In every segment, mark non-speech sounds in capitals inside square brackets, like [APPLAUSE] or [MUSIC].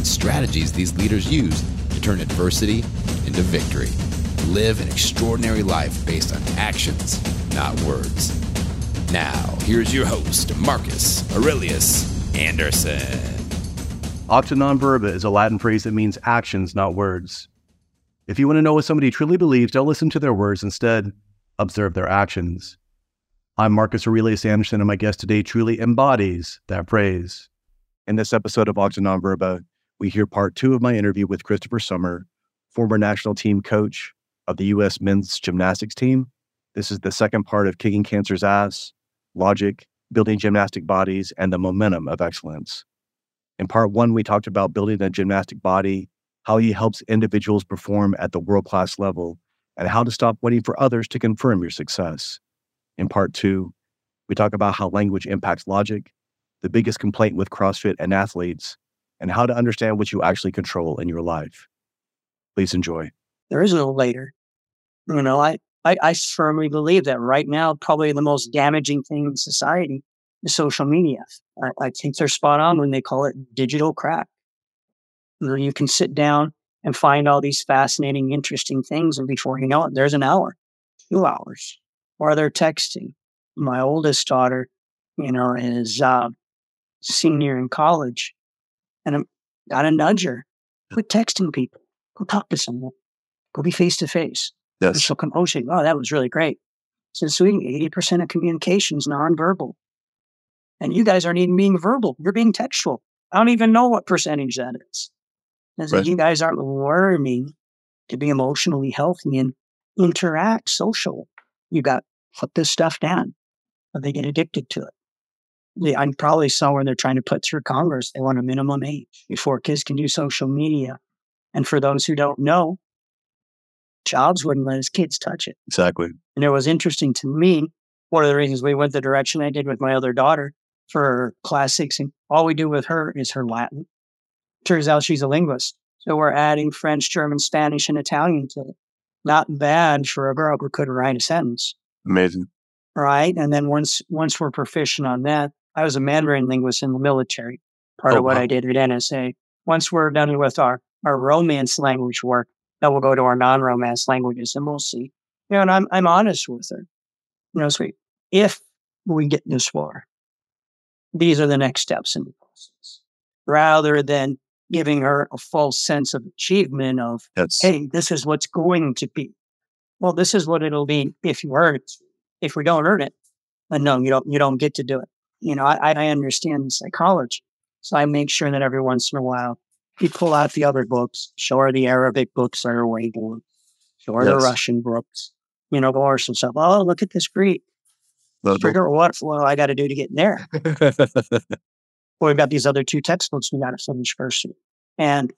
and strategies these leaders use to turn adversity into victory. Live an extraordinary life based on actions, not words. Now, here's your host, Marcus Aurelius Anderson. Acta non verba is a Latin phrase that means actions, not words. If you want to know what somebody truly believes, don't listen to their words. Instead, observe their actions. I'm Marcus Aurelius Anderson, and my guest today truly embodies that phrase. In this episode of Acta non verba, we hear part two of my interview with Christopher Sommer, former national team coach of the U.S. men's gymnastics team. This is the second part of Kicking Cancer's Ass, Logic, Building Gymnastic Bodies, and the Momentum of Excellence. In part one, we talked about building a gymnastic body, how he helps individuals perform at the world class level, and how to stop waiting for others to confirm your success. In part two, we talk about how language impacts logic, the biggest complaint with CrossFit and athletes, and how to understand what you actually control in your life. Please enjoy. There is no later. You know, I, I, I firmly believe that right now, probably the most damaging thing in society is social media. I, I think they're spot on when they call it digital crack. You, know, you can sit down and find all these fascinating, interesting things, and before you know it, there's an hour, two hours, or they're texting. My oldest daughter, you know, is uh, senior in college, and I'm got to nudge her. Quit texting people. Go talk to someone. Go be face to face. Yes. she'll come. Oh, she, oh, that was really great. So, sweetie, eighty percent of communication is nonverbal. And you guys aren't even being verbal. You're being textual. I don't even know what percentage that is. Right. you guys aren't learning to be emotionally healthy and interact social. You got put this stuff down. But they get addicted to it. They, I'm probably somewhere they're trying to put through Congress. They want a minimum age before kids can do social media. And for those who don't know, Jobs wouldn't let his kids touch it. Exactly. And it was interesting to me. One of the reasons we went the direction I did with my other daughter for classics, and all we do with her is her Latin. Turns out she's a linguist. So we're adding French, German, Spanish, and Italian to it. Not bad for a girl who couldn't write a sentence. Amazing. Right. And then once once we're proficient on that, I was a Mandarin linguist in the military, part oh, of what wow. I did at NSA. Once we're done with our, our romance language work, then we'll go to our non-romance languages and we'll see. You know, and I'm I'm honest with her. You know, sweet. if we get this far, these are the next steps in the process rather than giving her a false sense of achievement of, That's... hey, this is what's going to be. Well, this is what it'll be if you earn it. If we don't earn it, then no, you don't, you don't get to do it. You know, I, I understand psychology. So I make sure that every once in a while you pull out the other books, show her the Arabic books that are way more, show her yes. the Russian books, you know, or some stuff. Oh, look at this Greek. Figure out what well I got to do to get there. [LAUGHS] well, we've got these other two textbooks we got to finish first, and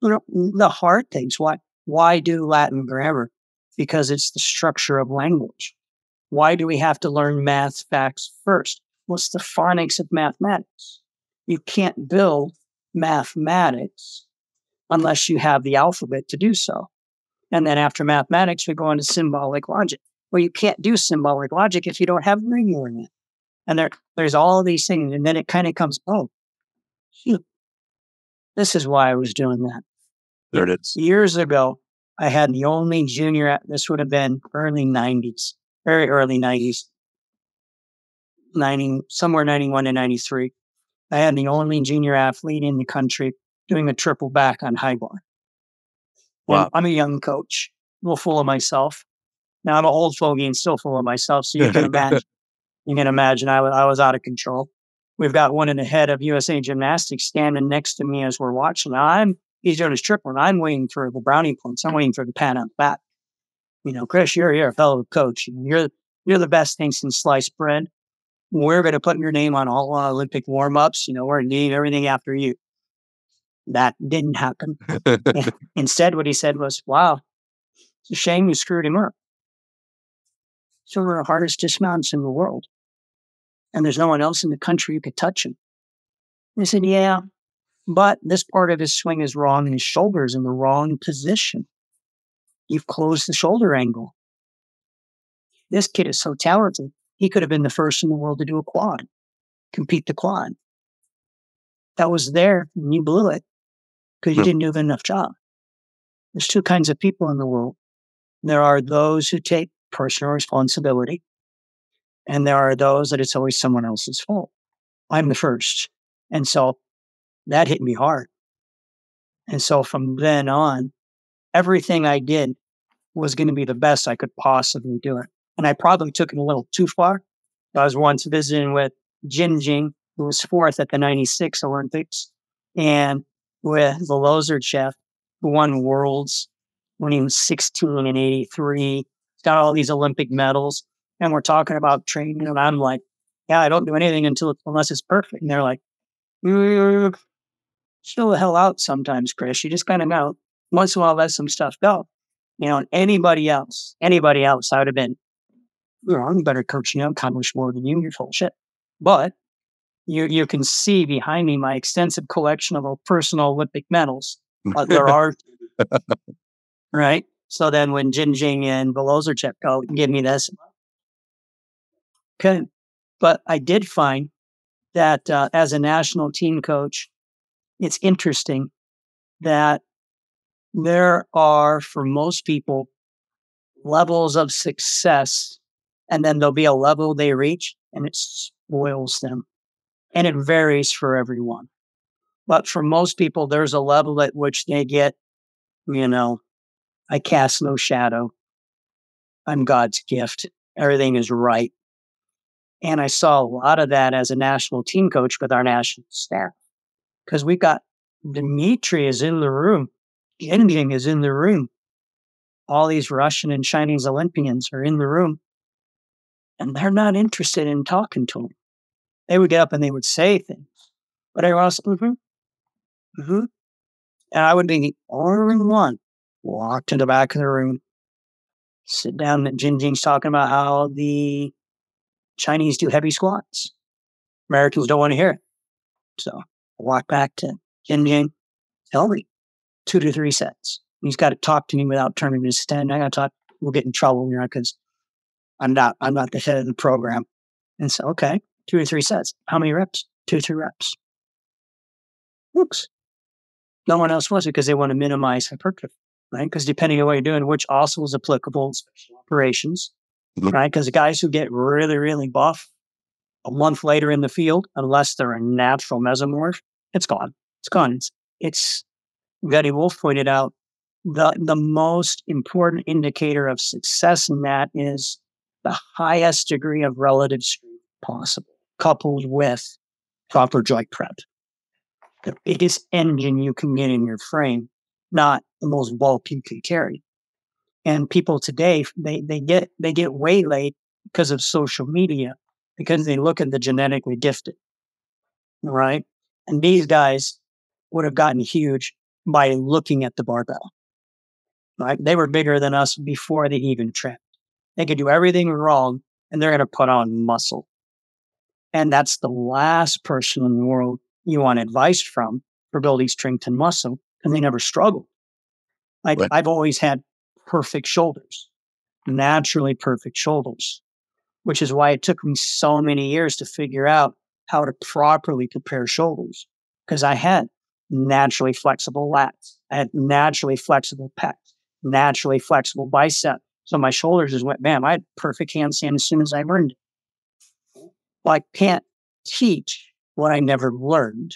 you know the hard things. Why why do Latin grammar? Because it's the structure of language. Why do we have to learn math facts first? What's the phonics of mathematics? You can't build mathematics unless you have the alphabet to do so. And then after mathematics, we go into symbolic logic. Well, you can't do symbolic logic if you don't have in it. And there, there's all these things. And then it kind of comes, oh, shoot, this is why I was doing that. There it is. Years ago, I had the only junior, this would have been early 90s, very early 90s, 90, somewhere 91 to 93. I had the only junior athlete in the country doing a triple back on high bar. Wow. I'm a young coach, a little full of myself. Now I'm an old fogey and still full of myself. So you can imagine, [LAUGHS] you can imagine I was, I was out of control. We've got one in the head of USA Gymnastics standing next to me as we're watching. Now I'm, he's doing his triple and I'm waiting for the brownie points. I'm waiting for the pan out back. You know, Chris, you're, you're a fellow coach. You're, you're the best thing since sliced bread. We're going to put your name on all uh, Olympic warm ups. You know, we're going to name everything after you. That didn't happen. [LAUGHS] Instead, what he said was, wow, it's a shame you screwed him up. So we're the hardest dismounts in the world. And there's no one else in the country who could touch him. I said, yeah, but this part of his swing is wrong and his shoulder's in the wrong position. You've closed the shoulder angle. This kid is so talented. He could have been the first in the world to do a quad, compete the quad. That was there and you blew it because you didn't do a good enough job. There's two kinds of people in the world. There are those who take personal responsibility, and there are those that it's always someone else's fault. I'm the first. And so that hit me hard. And so from then on, everything I did was going to be the best I could possibly do it. And I probably took it a little too far. I was once visiting with Jin Jing, who was fourth at the 96 Olympics, and with the chef, who won worlds when he was 16 and 83. He's got all these Olympic medals. And we're talking about training. And I'm like, yeah, I don't do anything until unless it's perfect. And they're like, mm, chill the hell out sometimes, Chris. You just kind of know once in a while let some stuff go. You know, anybody else, anybody else, I would have been, you know, I'm better coach you, know, accomplish more than you, you're full shit. But you you can see behind me my extensive collection of personal Olympic medals. Uh, there are right. So then when Jinjing and Bilozerchev go, give me this. Okay. But I did find that uh, as a national team coach, it's interesting that there are, for most people, levels of success, and then there'll be a level they reach and it spoils them. And it varies for everyone. But for most people, there's a level at which they get, you know, I cast no shadow. I'm God's gift. Everything is right. And I saw a lot of that as a national team coach with our national staff because we got Dimitri is in the room, Gending is in the room. All these Russian and Chinese Olympians are in the room, and they're not interested in talking to him. They would get up and they would say things, but I was, mm-hmm, mm-hmm. And I would be the only one walk to the back of the room, sit down, and Jin Jing's talking about how the Chinese do heavy squats. Americans don't want to hear it. So walk back to Jin Jing, tell me two to three sets. He's got to talk to me without turning his head. I got to talk. We'll get in trouble here because I'm not. I'm not the head of the program. And so, okay, two or three sets. How many reps? Two, three reps. Oops. No one else wants it because they want to minimize hypertrophy, right? Because depending on what you're doing, which also is applicable in special operations, right? Because the guys who get really, really buff a month later in the field, unless they're a natural mesomorph, it's gone. It's gone. It's, it's Betty Wolf pointed out the, the most important indicator of success in that is the highest degree of relative strength possible, coupled with proper joint prep. The biggest engine you can get in your frame, not the most bulk you can carry. And people today, they, they get they get waylaid because of social media, because they look at the genetically gifted. Right. And these guys would have gotten huge by looking at the barbell. Right? They were bigger than us before they even trained. They could do everything wrong and they're going to put on muscle. And that's the last person in the world you want advice from for building strength and muscle and they never struggled. Like what? I've always had perfect shoulders, naturally perfect shoulders, which is why it took me so many years to figure out how to properly prepare shoulders because I had naturally flexible lats. I had naturally flexible pecs, naturally flexible bicep. So my shoulders just went, bam, I had perfect handstand as soon as I learned it. Well, I can't teach what I never learned,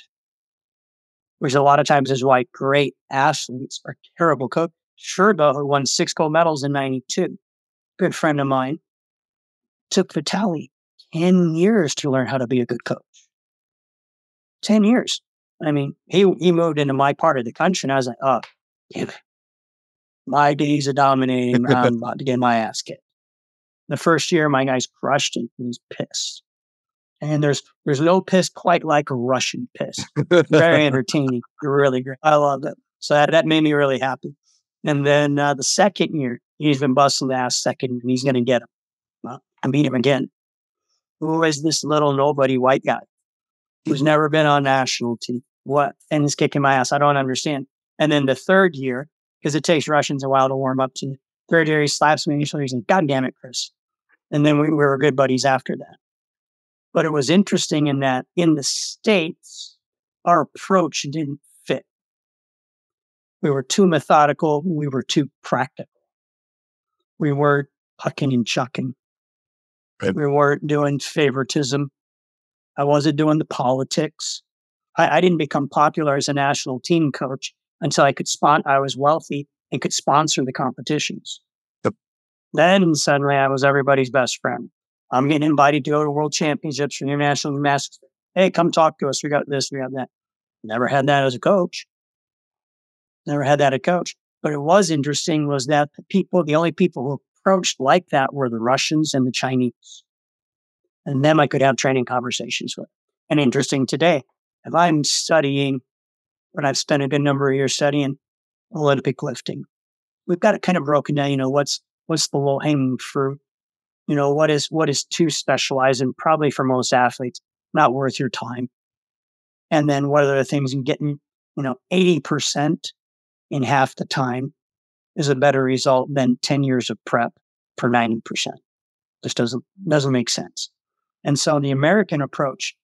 which a lot of times is why great athletes are terrible coaches. Scherbo, who won six gold medals in 92, good friend of mine, took Vitali 10 years to learn how to be a good coach. 10 years. I mean, he he moved into my part of the country, and I was like, oh, damn it. My days of dominating, I'm [LAUGHS] about to get my ass kicked. The first year, my guys crushed and he's pissed. And there's there's no piss quite like a Russian piss. Very [LAUGHS] entertaining. Really great. I loved it. So that, that made me really happy. And then uh, the second year, he's been busting the ass second, and he's going to get him. Well, I beat him again. Who is this little nobody white guy who's never been on national team? What? And he's kicking my ass. I don't understand. And then the third year, because it takes Russians a while to warm up to third year, he slaps me initially. He's like, God damn it, Chris. And then we, we were good buddies after that. But it was interesting in that in the States, our approach didn't fit. We were too methodical. We were too practical. We weren't pucking and chucking. Right. We weren't doing favoritism. I wasn't doing the politics. I, I didn't become popular as a national team coach until I could spot I was wealthy and could sponsor the competitions. Yep. Then suddenly I was everybody's best friend. I'm getting invited to go to world championships for international gymnastics. Hey, come talk to us. We got this, we got that. Never had that as a coach. Never had that as a coach. But it was interesting was that the people, the only people who approached like that were the Russians and the Chinese. And them I could have training conversations with. And interesting today, if I'm studying, when I've spent a good number of years studying Olympic lifting, we've got it kind of broken down. You know, what's what's the low hanging fruit? You know, what is what is too specialized and probably for most athletes not worth your time. And then what are the things you get? You know, eighty percent in half the time is a better result than ten years of prep for ninety percent. This doesn't doesn't make sense. And so the American approach,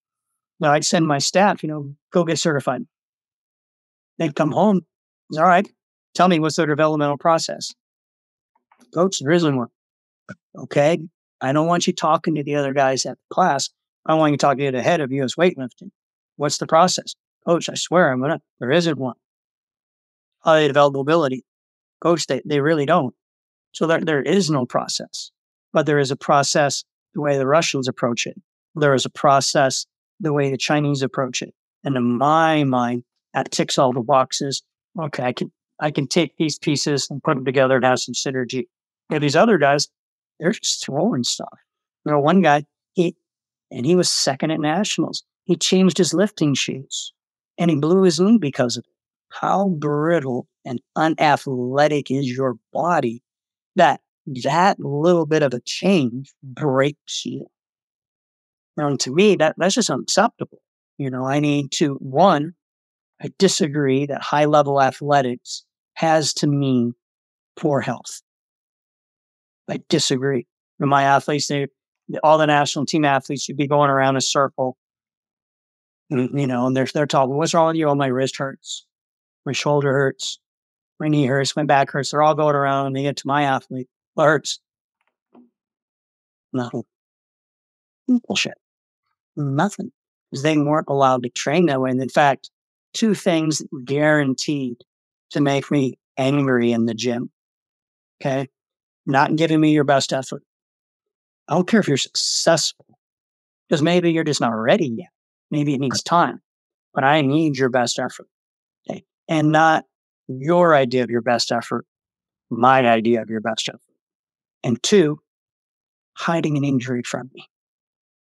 well, I'd send my staff, you know, go get certified. They'd come home. All right. Tell me what's their developmental process. Coach, there isn't one. Okay. I don't want you talking to the other guys at the class. I want you talking to the head of US weightlifting. What's the process? Coach, I swear I'm gonna there isn't one. How they develop mobility. Coach, they, they really don't. So there, there is no process. But there is a process the way the Russians approach it. There is a process the way the Chinese approach it. And in my mind, that ticks all the boxes. Okay, I can I can take these pieces and put them together and have some synergy. Know, these other guys, they're just throwing stuff. You know, one guy, he and he was second at nationals. He changed his lifting shoes and he blew his knee because of it. How brittle and unathletic is your body that that little bit of a change breaks you. And to me, that, that's just unacceptable. You know, I need to, one, I disagree that high level athletics has to mean poor health. I disagree. My athletes, they, all the national team athletes should be going around a circle. And, you know, and they're, they're talking, what's wrong with you? Oh, my wrist hurts. My shoulder hurts. My knee hurts. My back hurts. They're all going around and they get to my athlete. What hurts? Nothing. Bullshit. Nothing. Because they weren't allowed to train that way. And in fact, two things guaranteed to make me angry in the gym. Okay. Not giving me your best effort. I don't care if you're successful, because maybe you're just not ready yet. Maybe it needs time, but I need your best effort. Okay. And not your idea of your best effort, my idea of your best effort. And two, hiding an injury from me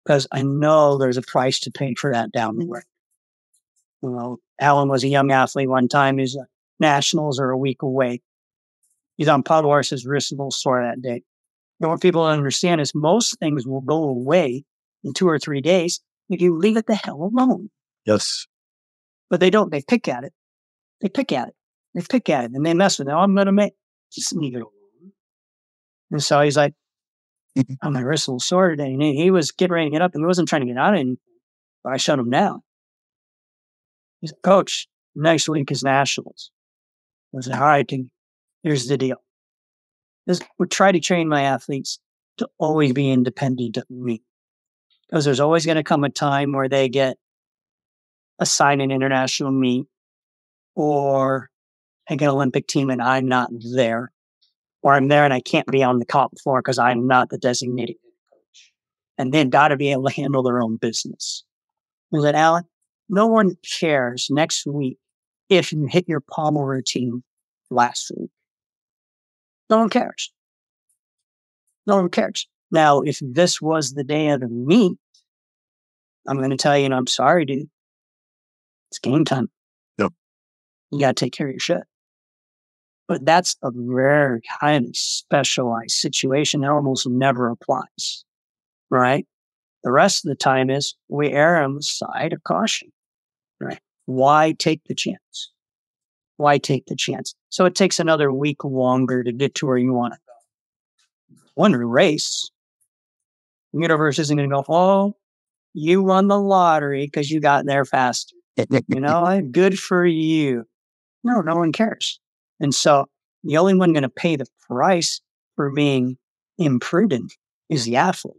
because I know there's a price to pay for that down the road. You know, Alan was a young athlete one time. His nationals are a week away. He's on pommel horse's wrist little sore that day. And what people don't understand is most things will go away in two or three days if you leave it the hell alone. Yes. But they don't. They pick at it. They pick at it. They pick at it and they mess with it. Oh, I'm going to make, just leave it alone. And so he's like, [LAUGHS] oh, my wrist a little sore today. And he was getting ready to get up and he wasn't trying to get out of it. But I shut him down. He's like, Coach, next week is nationals. I said, all right, here's the deal. This, we try to train my athletes to always be independent of me. Because there's always going to come a time where they get assigned an international meet or an Olympic team and I'm not there or I'm there and I can't be on the comp floor because I'm not the designated coach. And they've got to be able to handle their own business. I said, Alan, no one cares next week if you hit your pommel routine last week. No one cares. No one cares. Now, if this was the day of the meet I'm going to tell you, and I'm sorry, dude. It's game time. Yep. You got to take care of your shit. But that's a very highly specialized situation that almost never applies. Right. The rest of the time is we err on the side of caution. Why take the chance? Why take the chance? So it takes another week longer to get to where you want to go. One race, the universe isn't going to go, oh, you won the lottery because you got there faster. you [LAUGHS] know, good for you. No, no one cares. And so the only one going to pay the price for being imprudent is the athlete.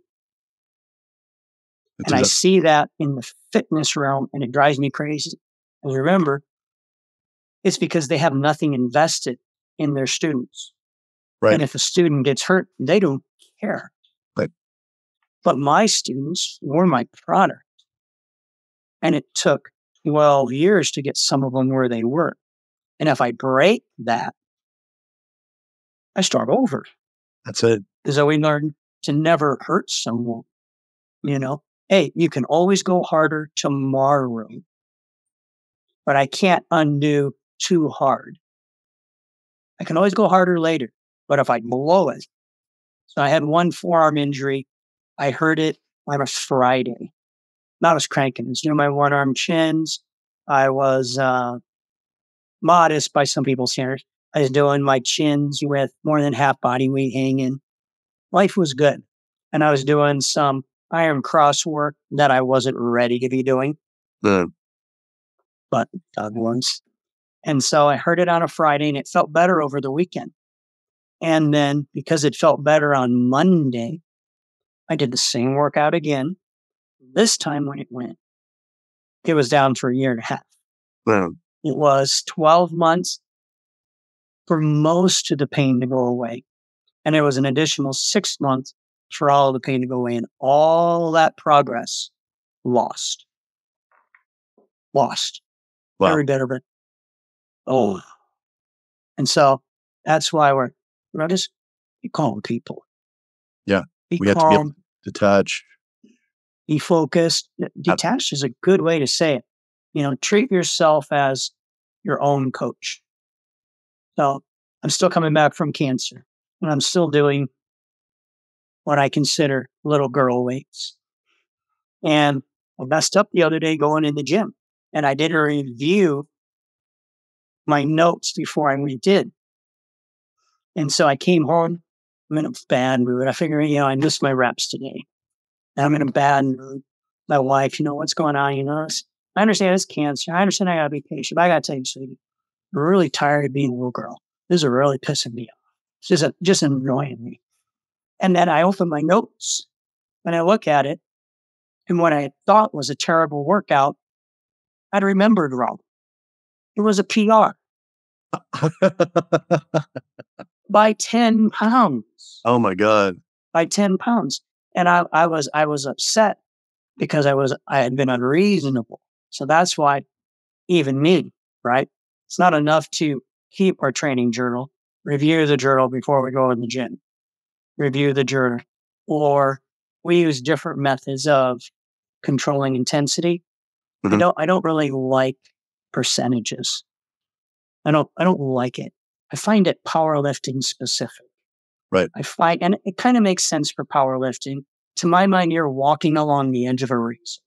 and I see that in the fitness realm and it drives me crazy. And remember, it's because they have nothing invested in their students. Right. And if a student gets hurt, they don't care. Right. But my students were my product. And it took 12 years to get some of them where they were. And if I break that, I start over. That's it. Because we learn to never hurt someone. You know, hey, you can always go harder tomorrow, but I can't undo too hard. I can always go harder later, but if I blow it, so I had one forearm injury. I heard it on a Friday. Not as cranking. I was doing my one arm chins. I was uh, modest by some people's standards. I was doing my chins with more than half body weight hanging. Life was good. And I was doing some iron cross work that I wasn't ready to be doing. The but Doug was. And so I heard it on a Friday and it felt better over the weekend. And then because it felt better on Monday, I did the same workout again. This time when it went, it was down for a year and a half. Wow. It was 12 months for most of the pain to go away. And it was an additional six months for all the pain to go away. And all that progress lost. Lost. Wow. Every bit of it. Oh. And so that's why we're, we're just be calm people. Yeah. Be We have to be calm, to be focused. Detached is a good way to say it. You know, treat yourself as your own coach. So I'm still coming back from cancer and I'm still doing what I consider little girl weights. And I messed up the other day going in the gym and I did a review my notes before I redid. And so I came home. I'm in a bad mood. I figure, you know, I missed my reps today. And I'm in a bad mood. My wife, you know, what's going on? You know, I understand it's cancer. I understand I gotta be patient, but I gotta tell you, sweetie, I'm really tired of being a little girl. This is really pissing me off. Just, a, just annoying me. And then I open my notes and I look at it. And what I thought was a terrible workout, I'd remembered wrong. It was a PR by 10 pounds, oh my God. by 10 pounds. And I, I was, I was upset because I was, I had been unreasonable. So that's why even me, right? It's not enough to keep our training journal, review the journal before we go in the gym, review the journal, or we use different methods of controlling intensity. I Mhm. don't, I don't really like percentages. I don't, I don't like it. I find it powerlifting specific. Right. I find, and it kind of makes sense for powerlifting. To my mind, you're walking along the edge of a race.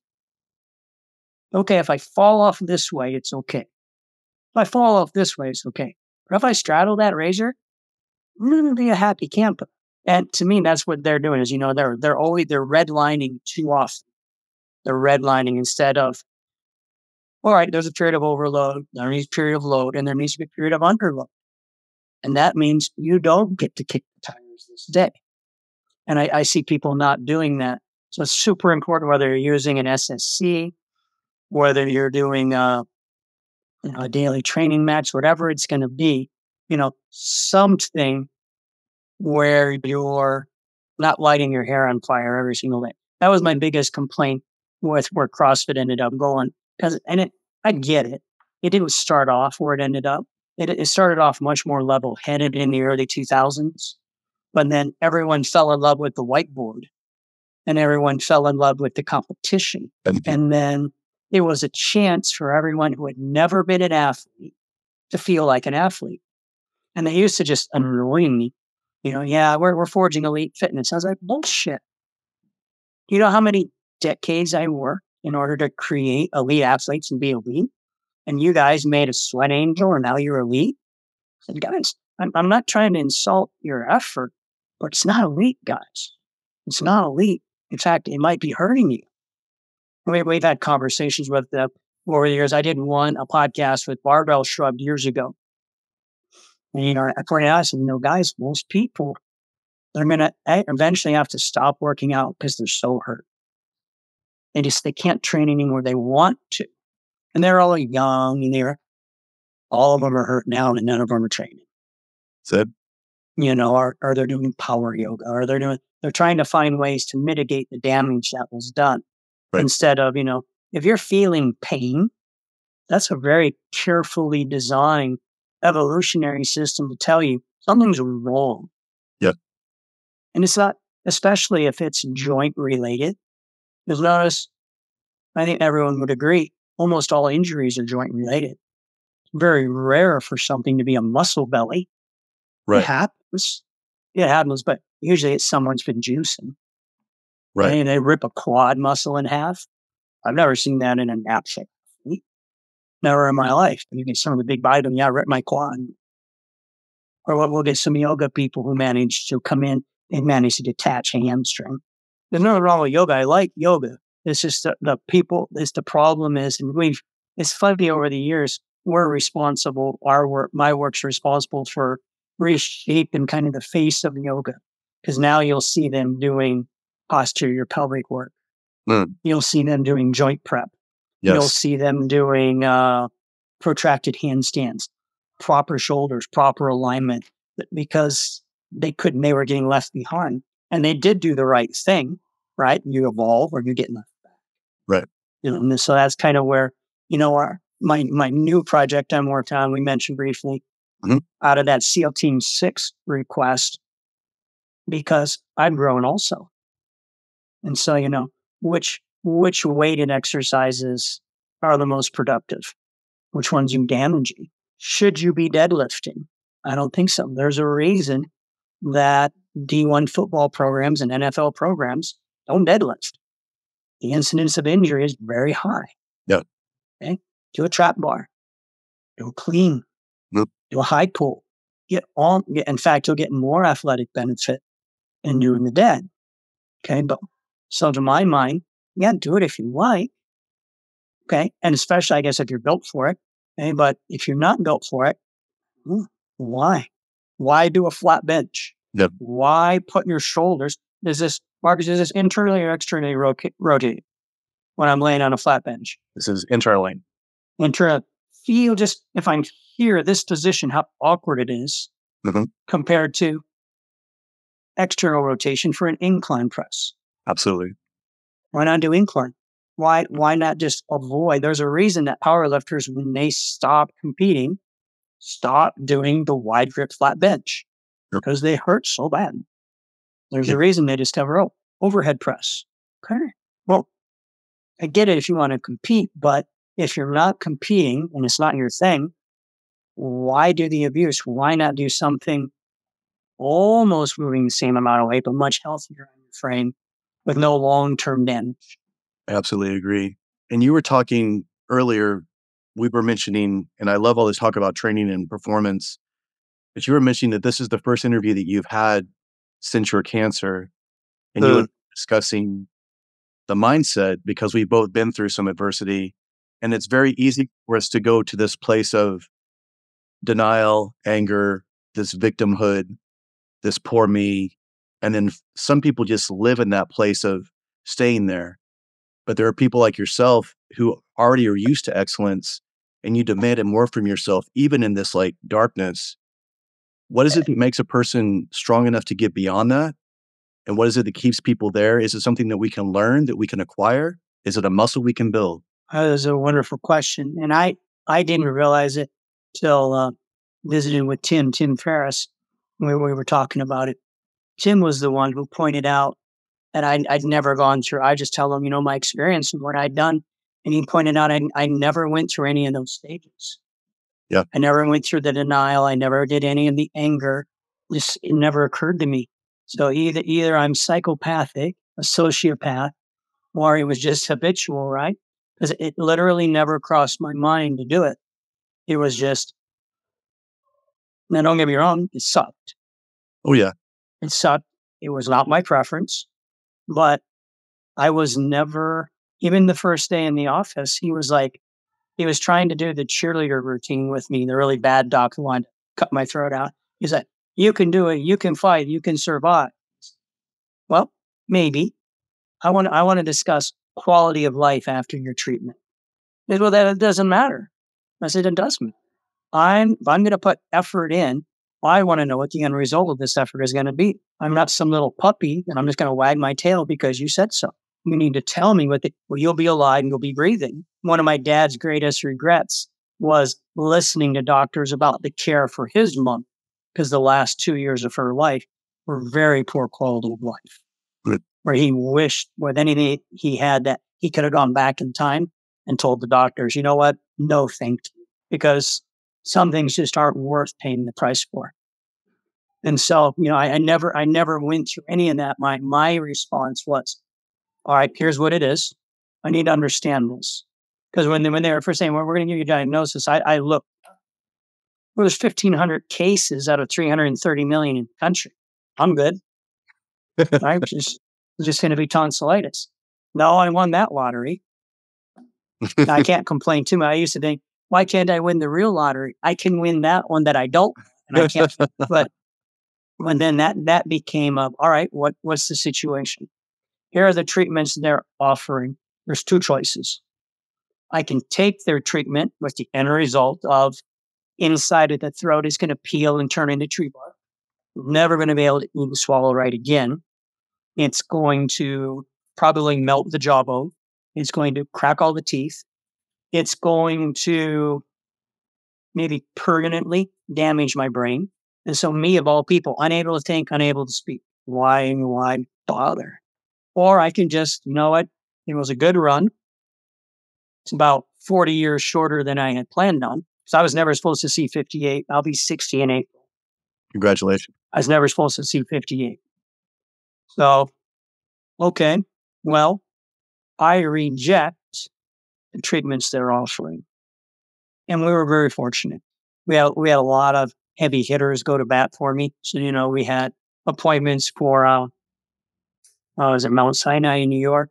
Okay, if I fall off this way, it's okay. If I fall off this way, it's okay. But if I straddle that razor, I'm gonna be a happy camper. And to me, that's what they're doing. Is you know they're they're always they're redlining too often. They're redlining instead of, all right, there's a period of overload, there needs a period of load, and there needs to be a period of underload. And that means you don't get to kick the tires this day. And I, I see people not doing that. So it's super important whether you're using an SSC, whether you're doing a, you know, a daily training match, whatever it's going to be, you know, something where you're not lighting your hair on fire every single day. That was my biggest complaint with where CrossFit ended up going. Because, and it, I get it. It didn't start off where it ended up. It, it started off much more level headed in the early 2000s, but then everyone fell in love with the whiteboard and everyone fell in love with the competition. And then it was a chance for everyone who had never been an athlete to feel like an athlete. And they used to just annoy me. You know, yeah, we're, we're forging elite fitness. I was like, bullshit. You know how many decades I worked in order to create elite athletes and be elite? And you guys made a sweat angel and now you're elite? I said, guys, I'm, I'm not trying to insult your effort, but it's not elite, guys. It's not elite. In fact, it might be hurting you. We, we've had conversations with the over the years. I did one, a podcast with Barbell Shrugged years ago. And, you know, I pointed out, I said, you know, guys, most people, they're going to eh, eventually have to stop working out because they're so hurt. They just, they can't train anymore. They want to. And they're all young and they're, all of them are hurt now and none of them are training. Said, you know, are or they're doing power yoga Are they're doing, they're trying to find ways to mitigate the damage that was done Right. instead of, you know, if you're feeling pain, that's a very carefully designed evolutionary system to tell you something's wrong. Yeah. And it's not, especially if it's joint related. Because notice, I think everyone would agree, almost all injuries are joint related. Very rare for something to be a muscle belly. Right. It happens. It happens, but usually it's someone's been juicing. Right. And they rip a quad muscle in half. I've never seen that in a knapsack. Never in my mm. life. You get some of the big bite them, yeah, I rip my quad. Or we'll get some yoga people who manage to come in and manage to detach a hamstring. There's nothing wrong with yoga. I like yoga. It's just the, the people, it's the problem is, and we've, it's funny over the years, we're responsible, our work, my work's responsible for reshaping kind of the face of yoga. Because now you'll see them doing posterior pelvic work. Mm. You'll see them doing joint prep. You'll see them doing uh, protracted handstands, proper shoulders, proper alignment, because they couldn't, they were getting left behind. And they did do the right thing, right? You evolve or you get left back. Right. You know, and so that's kind of where, you know, our, my, my new project I'm working on, we mentioned briefly, Mhm. out of that SEAL Team 6 request, because I've grown also. And so, you know, which which weighted exercises are the most productive? Which ones you damage you? Should you be deadlifting? I don't think so. There's a reason that D1 football programs and NFL programs don't deadlift. The incidence of injury is very high. Yeah. Okay. Do a trap bar. Do a clean. Yep. Do a high pull. Get on. get- In fact, you'll get more athletic benefit in doing the dead. Okay. But so to my mind, yeah, do it if you like. Okay. And especially, I guess, if you're built for it. Okay. But if you're not built for it, hmm, why? Why do a flat bench? Yep. Why put your shoulders? Is this, Marcus, is this internally or externally roca- rotated when I'm laying on a flat bench? This is internally. Intra, feel just, if I'm here, this position, how awkward it is Mhm. compared to external rotation for an incline press. Absolutely. Why not do incline? Why why not just avoid? There's a reason that powerlifters, when they stop competing, stop doing the wide grip flat bench because they hurt so bad. There's a reason they discover oh overhead press. Okay, well, I get it if you want to compete, but if you're not competing and it's not your thing, why do the abuse? Why not do something almost moving the same amount of weight, but much healthier on your frame with no long term damage? I absolutely agree. And you were talking earlier, we were mentioning, and I love all this talk about training and performance, but you were mentioning that this is the first interview that you've had since your cancer. And you Uh. were discussing the mindset because we've both been through some adversity. And it's very easy for us to go to this place of denial, anger, this victimhood, this poor me. And then some people just live in that place of staying there. But there are people like yourself who already are used to excellence and you demand it more from yourself, even in this like darkness. What is it that makes a person strong enough to get beyond that? And what is it that keeps people there? Is it something that we can learn, that we can acquire? Is it a muscle we can build? That is a wonderful question. And I, I didn't realize it till uh, visiting with Tim, Tim Ferriss, when we were talking about it. Tim was the one who pointed out And I, I'd never gone through, I just tell him, you know, my experience and what I'd done. And he pointed out, I, I never went through any of those stages. Yeah. I never went through the denial. I never did any of the anger. Just, it never occurred to me. So either, either I'm psychopathic, a sociopath, or it was just habitual, right? Because it literally never crossed my mind to do it. It was just, now don't get me wrong, it sucked. Oh yeah. It sucked. It was not my preference, but I was never, even the first day in the office, he was like, he was trying to do the cheerleader routine with me, the really bad doc who wanted to cut my throat out. He said, you can do it. You can fight. You can survive. Well, maybe. I want, I want to discuss quality of life after your treatment. He said, well, that doesn't matter. I said, it does matter. I'm, if I'm going to put effort in, I want to know what the end result of this effort is going to be. I'm not some little puppy and I'm just going to wag my tail because you said so. You need to tell me what the, well, you'll be alive and you'll be breathing. One of my dad's greatest regrets was listening to doctors about the care for his mom because the last two years of her life were very poor quality of life. Good. Where he wished with anything he had that he could have gone back in time and told the doctors, you know what? No, thank you. Because some things just aren't worth paying the price for. And so, you know, I, I, never, I never went through any of that. My, my response was, all right, here's what it is. I need to understand this. Because when they, when they were first saying, well, we're going to give you a diagnosis, I, I looked, well, there's 1,500 cases out of 330 million in the country. I'm good. [LAUGHS] I'm just, just going to be tonsillitis. No, I won that lottery. I [LAUGHS] can't complain too much. I used to think, why can't I win the real lottery? I can win that one that I don't, and I can't. but when then that that became a, all right. What what's the situation? Here are the treatments they're offering. There's two choices. I can take their treatment with the end result of inside of the throat is going to peel and turn into tree bark. Never going to be able to eat and swallow right again. It's going to probably melt the jawbone. It's going to crack all the teeth. It's going to maybe permanently damage my brain. And so, me of all people, unable to think, unable to speak. Why, why bother? Or I can just, you know what? It was a good run. It's about 40 years shorter than I had planned on. So I was never supposed to see 58. I'll be 60 in April. Congratulations. I was never supposed to see 58. So, okay, well, I reject the treatments they're offering. And we were very fortunate. We had, we had a lot of heavy hitters go to bat for me. So, you know, we had appointments for, uh, uh, was it Mount Sinai in New York?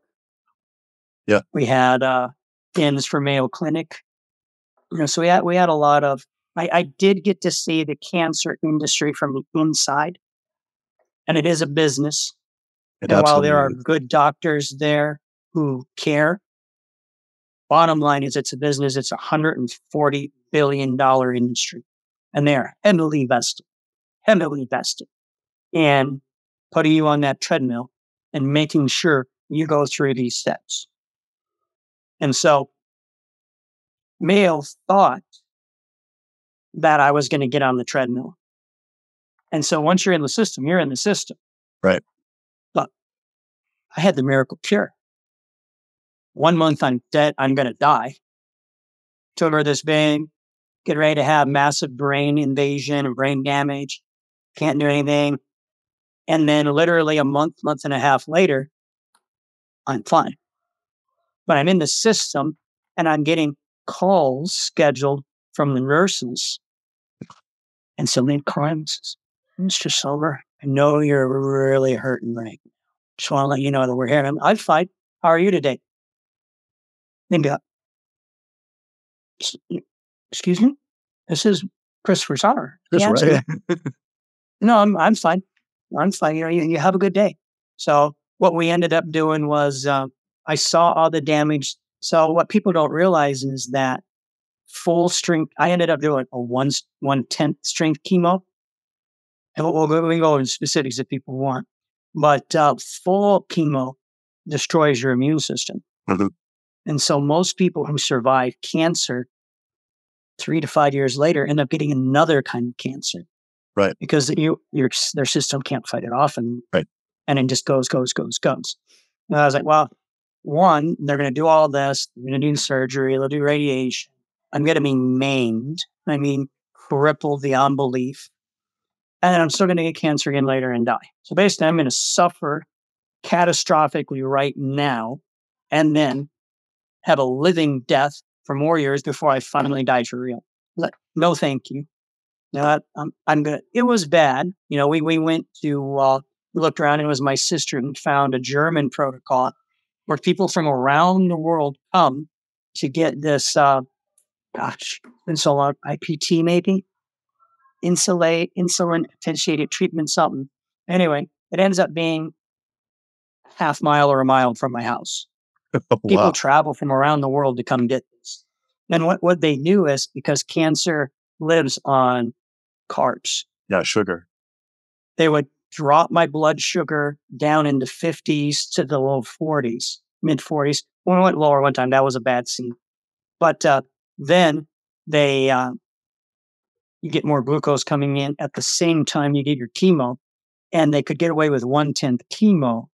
Yeah. We had, uh, ins for Mayo Clinic. You know, so we had, we had a lot of, I, I did get to see the cancer industry from the inside. And it is a business. It and while there are good doctors there who care, bottom line is it's a business. It's a hundred and forty billion dollar industry, and they're heavily invested. heavily invested. And putting you on that treadmill and making sure you go through these steps. And so, Mayo thought that I was going to get on the treadmill. And so, once you're in the system, you're in the system. Right. But I had the miracle cure. One month I'm dead, I'm going to die. Tumor this big, get ready to have massive brain invasion and brain damage. Can't do anything. And then, literally a month, month and a half later, I'm fine. But I'm in the system and I'm getting calls scheduled from the nurses. And so then Carmen says, Mr. Sommer, I know you're really hurting right now. Just want to let you know that we're here. I'm, I'm fine. How are you today? They'd be like, excuse me? This is Christopher Sommer. That's right. No, I'm I'm fine. I'm fine. You know, you, you have a good day. So what we ended up doing was um, I saw all the damage. So what people don't realize is that full strength. I ended up doing a one one tenth strength chemo, and we'll, we'll, go into specifics if people want. But uh, full chemo destroys your immune system, Mhm. and so most people who survive cancer three to five years later end up getting another kind of cancer Right. because you, your their system can't fight it off and Right. And it just goes, goes, goes, goes. And I was like, well, one, they're going to do all this. They're going to do surgery. They'll do radiation. I'm going to be maimed. I mean, crippled the unbelief. And I'm still going to get cancer again later and die. So basically, I'm going to suffer catastrophically right now and then have a living death for more years before I finally die for real. Like, no, thank you. No, I'm, I'm gonna. It was bad. You know, we we went to uh, looked around and it was my sister who found a German protocol where people from around the world come to get this. Uh, gosh, been so long. IPT maybe insulate insulin potentiated treatment something. Anyway, it ends up being half mile or a mile from my house. [LAUGHS] Oh, People travel from around the world to come get this. And what, what they knew is because cancer lives on carbs, Yeah, sugar. they would drop my blood sugar down into 50s to the low 40s, mid 40s. When I went lower one time, that was a bad scene. But uh, then they, uh, you get more glucose coming in at the same time you get your chemo, and they could get away with one tenth chemo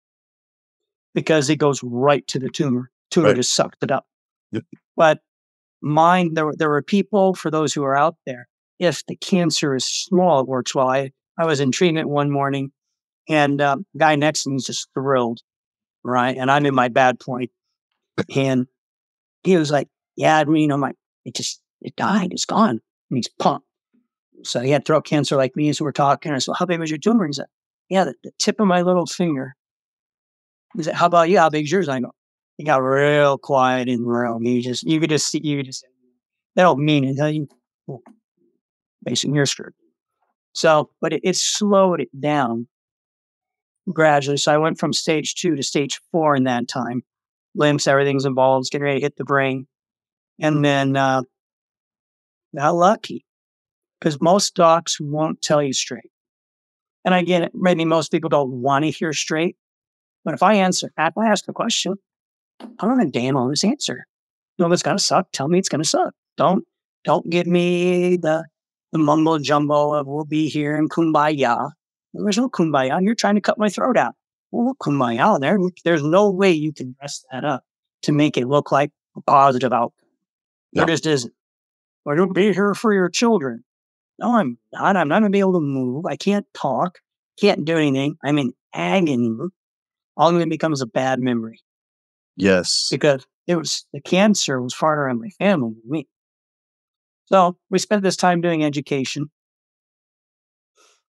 because it goes right to the tumor. Tumor Right. just sucked it up. Yep. But mine, there were there were people for those who are out there. If the cancer is small, it works well. I I was in treatment one morning, and um, guy next to me is just thrilled, right? And I'm in my bad point, and he was like, "Yeah, I mean, I'm like, it just it died, it's gone." And he's pumped. So he had throat cancer like me, so we're talking. I said, "How big was your tumor?" He said, "Yeah, the, the tip of my little finger." He said, "How about you? How big's yours?" I go. He got real quiet in the room. He just you could just see you could just they don't mean it. You basically you're. So, but it, it slowed it down gradually. So I went from stage two to stage four in that time. Limbs, everything's involved, it's getting ready to hit the brain. And then uh got lucky. Because most docs won't tell you straight. And again, maybe most people don't want to hear straight. But if I answer, if I ask a question, I'm gonna damn on this answer. No, it's gonna suck. Tell me it's gonna suck. Don't don't give me the the mumbo jumbo of we'll be here in kumbaya. There's no kumbaya. You're trying to cut my throat out. Well, kumbaya there. There's no way you can dress that up to make it look like a positive outcome. There No. just isn't. Or you'll be here for your children. No, I'm not. I'm not gonna be able to move. I can't talk. Can't do anything. I'm in agony. All of it becomes a bad memory Yes. because it was the cancer was farther in my family than me. So we spent this time doing education.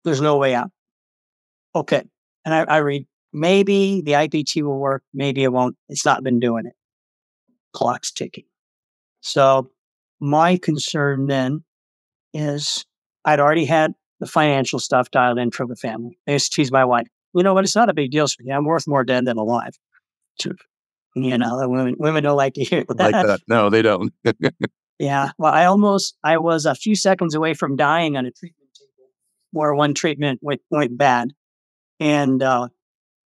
There's no way out. Okay. And I, I read, maybe the IPT will work, maybe it won't. It's not been doing it. Clock's ticking. So my concern then is I'd already had the financial stuff dialed in for the family. I used to tease my wife, you know what? It's not a big deal for me. I'm worth more dead than alive. You know, women women don't like to hear that. like that. No, they don't. [LAUGHS] Yeah. Well, I almost I was a few seconds away from dying on a treatment table where one treatment went went bad. And uh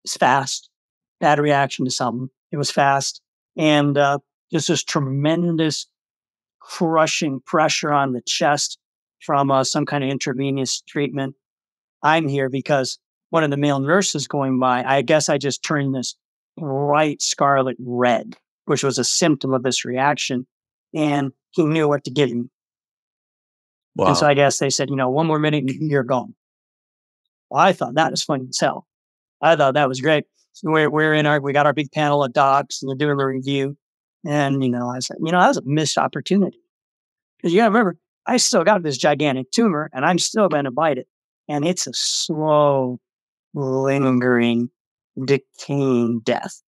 it's fast. Bad reaction to something. It was fast. And uh just this tremendous crushing pressure on the chest from uh, some kind of intravenous treatment. I'm here because one of the male nurses going by, I guess I just turned this bright scarlet red, which was a symptom of this reaction. And he knew what to give him. Wow. And so I guess they said, you know, one more minute and you're gone. Well, I thought that was funny as hell. I thought that was great. So we're, we're in our, we got our big panel of docs and they're doing the review. And, you know, I said, you know, that was a missed opportunity. Because you got to remember, I still got this gigantic tumor and I'm still going to bite it. And it's a slow, lingering, decaying death.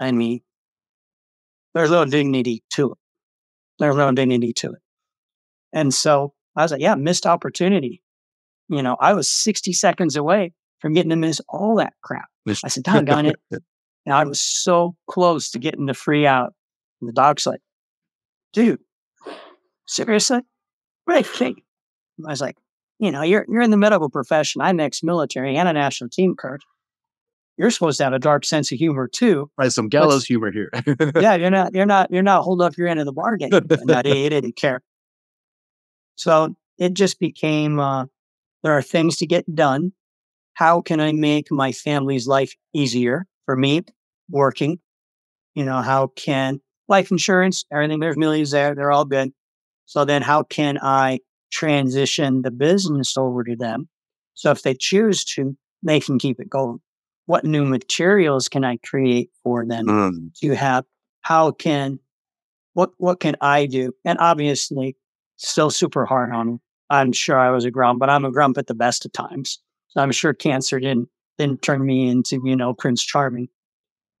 I mean, there's no dignity to it. There's no dignity to it. And so I was like, yeah, missed opportunity. You know, I was 60 seconds away from getting to miss all that crap. I said, doggone it. [LAUGHS] And I was so close to getting the free out. And the doc's like, dude, seriously? Right. I was like, you know, you're you're in the medical profession. I'm ex-military and a national team coach. You're supposed to have a dark sense of humor too. Right, some gallows humor here. [LAUGHS] yeah, you're not you're not you're not holding up your end of the bargain. [LAUGHS] That he didn't care. So it just became uh, there are things to get done. how can I make my family's life easier for me working? You know, how can life insurance, everything, there's millions there, they're all good. So then how can I transition the business over to them? So if they choose to, they can keep it going. What new materials can I create for them Mm. to have? How can what what can I do? And obviously, still super hard on them. I'm sure I was a grump, but I'm a grump at the best of times. So I'm sure cancer didn't didn't turn me into you know Prince Charming.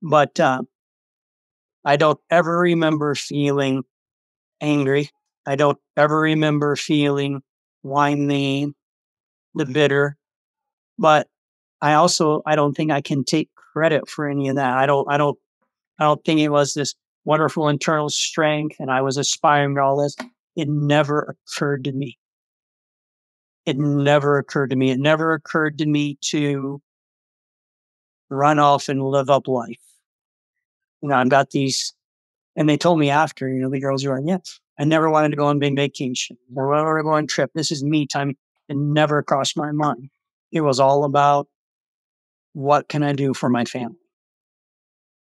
But uh, I don't ever remember feeling angry. I don't ever remember feeling whiny, the bitter. But I also I don't think I can take credit for any of that. I don't I don't I don't think it was this wonderful internal strength and I was aspiring to all this. It never occurred to me. It never occurred to me. It never occurred to me to run off and live up life. You know, I've got these, and they told me after, you know, the girls were like, yeah, I never wanted to go on big vacation. Wanted to go on trip. This is me time. It never crossed my mind. It was all about what can I do for my family?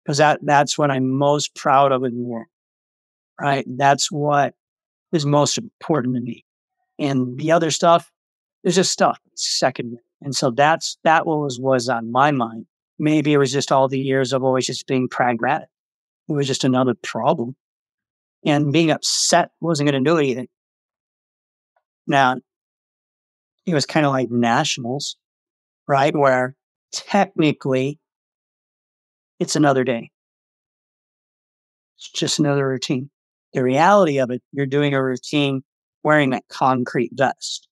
Because that that's what I'm most proud of in the world. Right? That's what is most important to me. And the other stuff is just stuff. It's secondary. And so that's that was was on my mind. Maybe it was just all the years of always just being pragmatic. It was just another problem. And being upset wasn't going to do anything. Now, it was kind of like nationals, right? Where technically it's another day. It's just another routine. The reality of it, you're doing a routine wearing that concrete vest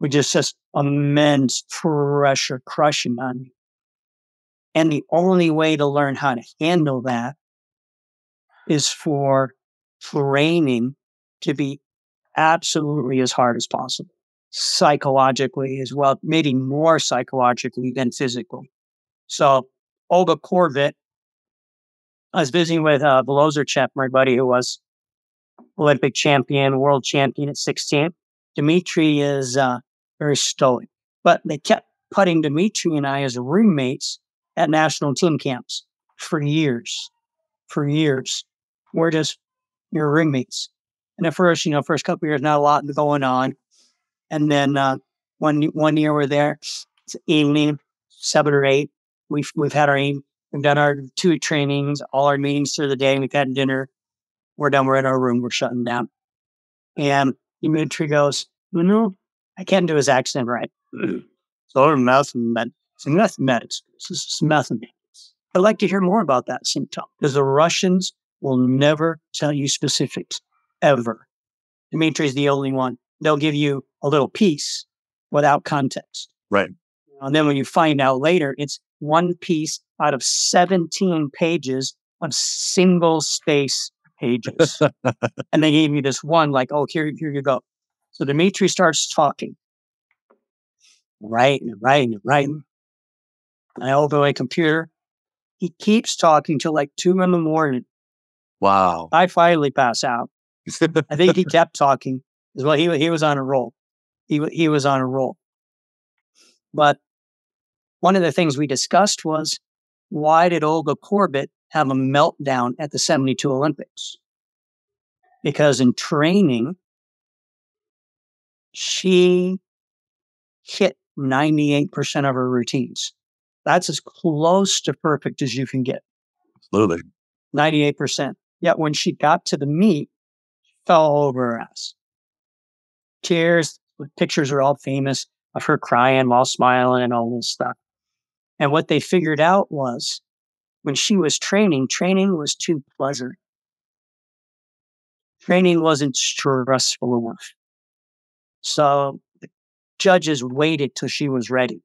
with just immense pressure crushing on you. And the only way to learn how to handle that is for training to be absolutely as hard as possible, psychologically as well, maybe more psychologically than physical. So Olga Korbut, I was visiting with uh, Bilozerchev, my buddy who was Olympic champion, world champion at 16. Dimitri is uh, very stoic, but they kept putting Dimitri and I as roommates at national team camps for years, for years. We're just your roommates. And at first, you know, first couple years, not a lot going on. And then uh, one one year we're there, evening, seven or eight. We've we've had our we've done our two trainings, all our meetings through the day. We've had dinner. We're done. We're in our room. We're shutting down. And Dimitri goes, you know, I can't do his accent right. [CLEARS THROAT] so mathematics, mathematics. This is mathematics. I'd like to hear more about that symptom because the Russians will never tell you specifics ever. Dimitri's the only one. They'll give you a little piece without context. Right. And then when you find out later, it's one piece out of 17 pages of single space pages. [LAUGHS] and they gave me this one, like, oh, here, here you go. So Dimitri starts talking. Writing, writing, writing. I open my computer. He keeps talking till like two in the morning. Wow. I finally pass out. [LAUGHS] I think he kept talking as well. He he was on a roll. He he was on a roll. But one of the things we discussed was why did Olga Korbut have a meltdown at the 72 Olympics? Because in training, she hit 98% of her routines. That's as close to perfect as you can get. Absolutely. 98%. Yet when she got to the meet, she fell over her ass. Tears, pictures are all famous of her crying while smiling and all this stuff. And what they figured out was when she was training, training was too pleasant. Training wasn't stressful enough. So the judges waited till she was ready.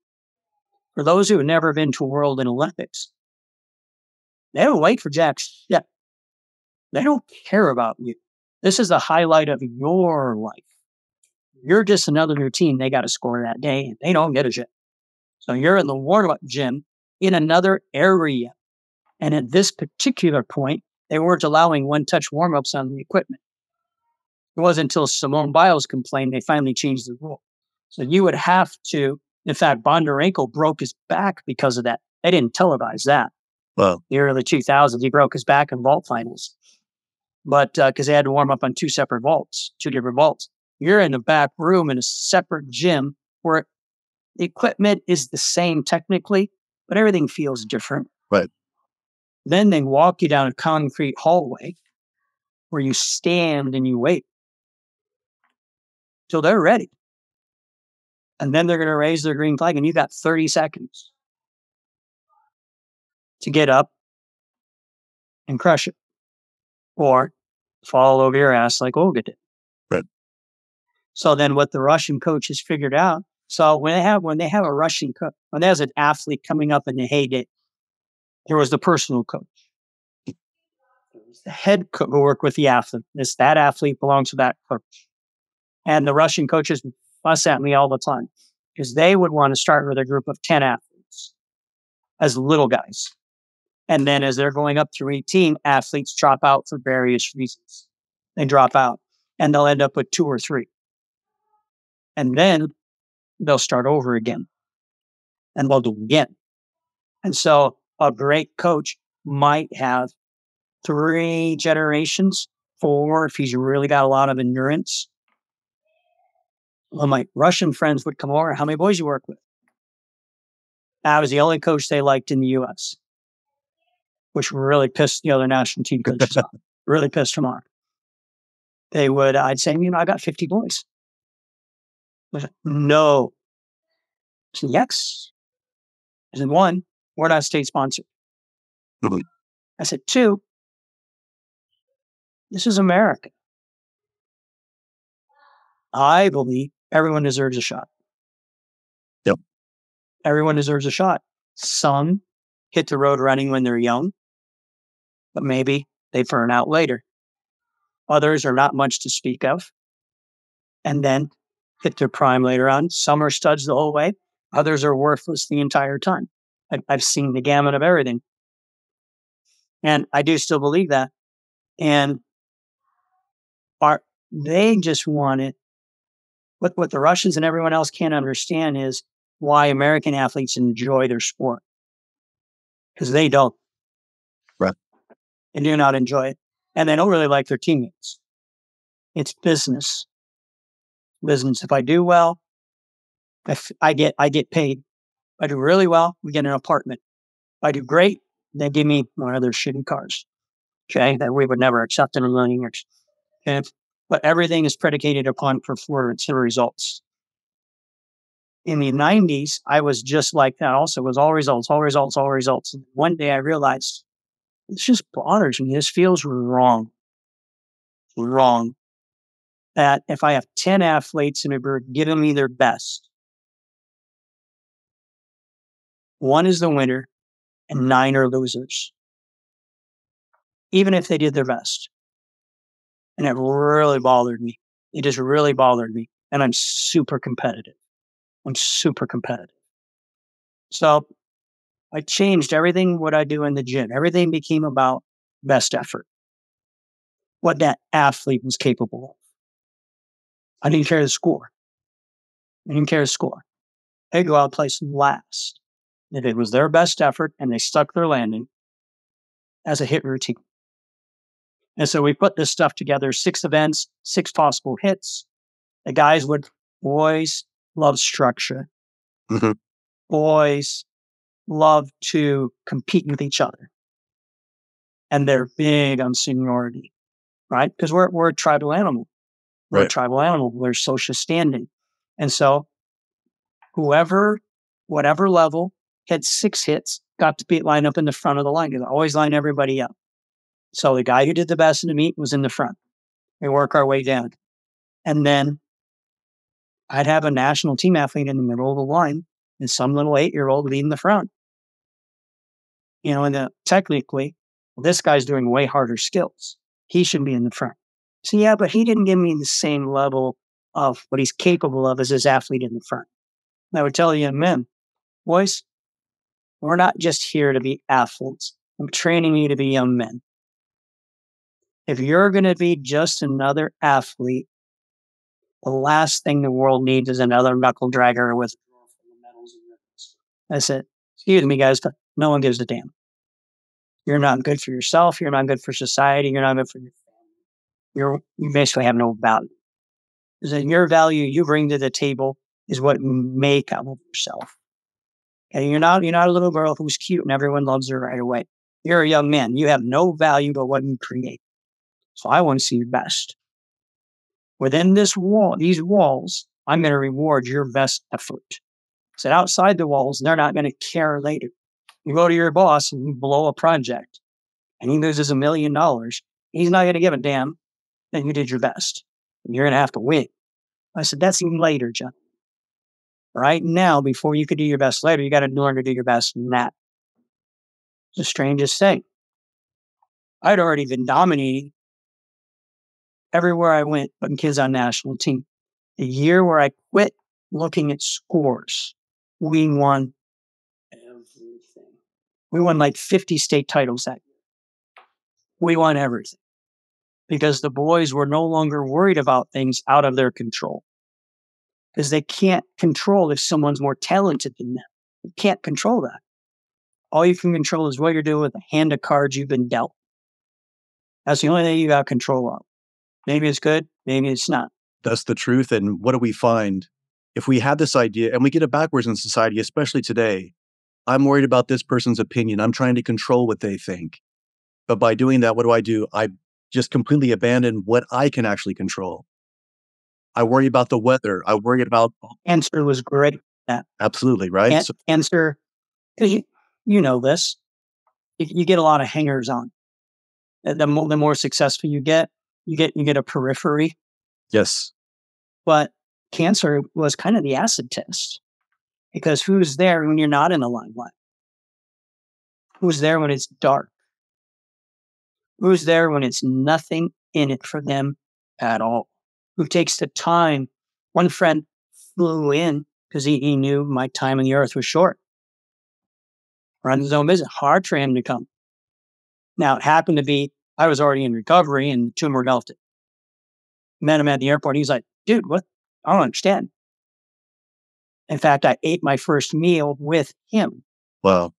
For those who have never been to World and Olympics, they don't wait for Jack shit. They don't care about you. This is the highlight of your life. You're just another routine they got to score that day, and they don't get a shit. So you're in the warm up gym in another area. And at this particular point, they weren't allowing one touch warm ups on the equipment. It wasn't until Simone Biles complained they finally changed the rule. So you would have to In fact, Bondarenko broke his back because of that. They didn't televise that. Well, The early 2000s, he broke his back in vault finals. But uh, because they had to warm up on two separate vaults, two different vaults. You're in a back room in a separate gym where the equipment is the same technically, but everything feels different. Right. Then they walk you down a concrete hallway where you stand and you wait till they're ready. And then they're going to raise their green flag, and you've got 30 seconds to get up and crush it or fall over your ass like Olga did. So then what the Russian coaches figured out. So when they have when they have a Russian coach, when there's an athlete coming up in the heyday, there was the personal coach. The head coach who worked with the athlete. This that athlete belongs to that coach. And the Russian coaches fuss at me all the time because they would want to start with a group of 10 athletes as little guys. And then as they're going up through 18, athletes drop out for various reasons. They drop out and they'll end up with two or three. And then they'll start over again and they'll do it again. And so a great coach might have three generations, four, if he's really got a lot of endurance. Well, my Russian friends would come over. How many boys you work with? I was the only coach they liked in the US which really pissed the other national team coaches off. [LAUGHS] Really pissed them off. They would, I'd say, you know, I got 50 boys. No. I said, yes. I said, one, we're not state sponsored. Mhm. I said, two, this is America. I believe everyone deserves a shot. Yep. Everyone deserves a shot. Some hit the road running when they're young but maybe they burn out later. Others are not much to speak of and then hit their prime later on. Some are studs the whole way, others are worthless the entire time. I- I've seen the gamut of everything. And I do still believe that. And are they just want it. What, what the Russians and everyone else can't understand is why American athletes enjoy their sport. Because they don't Right. and do not enjoy it. And they don't really like their teammates. It's business. Business. If I do well, if I get I get paid. If I do really well, we get an apartment. If I do great, they give me one of their shitty cars. Okay, that we would never accept in a million years. Okay. But everything is predicated upon performance and results. In the 90s, I was just like that also. It was all results, all results, all results. And one day I realized this just bothers me. This feels wrong. Wrong. That if I have 10 athletes and we're giving me their best, one is the winner and nine are losers. Even if they did their best. And it really bothered me. It just really bothered me. And I'm super competitive. I'm super competitive. So I changed everything what I do in the gym. Everything became about best effort. What that athlete was capable of. I didn't care the score. I didn't care the score. They go out place last. If it was their best effort and they stuck their landing as a hit routine. And so we put this stuff together, six events, six possible hits. The guys would boys love structure. Mhm. Boys love to compete with each other. And they're big on seniority, right? Because we're, we're a tribal animal. We're a tribal animal. We're social standing. And so whoever, whatever level had six hits got to be lined up in the front of the line. You always line everybody up. So the guy who did the best in the meet was in the front. We work our way down. And then I'd have a national team athlete in the middle of the line and some little eight year old leading the front. You know, and the, technically, this guy's doing way harder skills. He should be in the front. So, yeah, but he didn't give me the same level of what he's capable of as his athlete in the front. And I would tell the young men, boys, we're not just here to be athletes. I'm training you to be young men. If you're going to be just another athlete, the last thing the world needs is another knuckle dragger with a drawer full of I said, excuse me, guys, but no one gives a damn. You're not good for yourself. You're not good for society. You're not good for your. You're, you basically have no value. Because your value you bring to the table is what make of yourself. And you're not, you're not a little girl who's cute and everyone loves her right away. You're a young man. You have no value but what you create. So I want to see your best. Within this wall, these walls, I'm going to reward your best effort. said outside the walls, they're not going to care later. You go to your boss and you blow a project and he loses a million dollars. He's not going to give a damn that you did your best. And you're going to have to win. I said, that's even later, John. Right now, before you could do your best later, you got to learn to do your best now. The strangest thing. I'd already been dominating everywhere I went, putting kids on national team. The year where I quit looking at scores, we won everything. We won like 50 state titles that year. We won everything because the boys were no longer worried about things out of their control because they can't control if someone's more talented than them. You can't control that. All you can control is what you're doing with the hand of cards you've been dealt. That's the only thing you got control of. Maybe it's good, maybe it's not. That's the truth. And what do we find? If we have this idea and we get it backwards in society, especially today, I'm worried about this person's opinion. I'm trying to control what they think. But by doing that, what do I do? I just completely abandon what I can actually control. I worry about the weather. I worry about answer was great. Absolutely right. An- so- because you you know this. You, you, get a lot of hangers on. The more, the more successful you get, you get you get a periphery. Yes. But cancer was kind of the acid test because who's there when you're not in the limelight? Who's there when it's dark? Who's there when it's nothing in it for them at all? Who takes the time? One friend flew in because he, he knew my time on the earth was short. Run his own business. Hard for him to come. Now it happened to be I was already in recovery and the tumor melted. Met him at the airport. He's like, dude, what? I don't understand. In fact, I ate my first meal with him. Wow.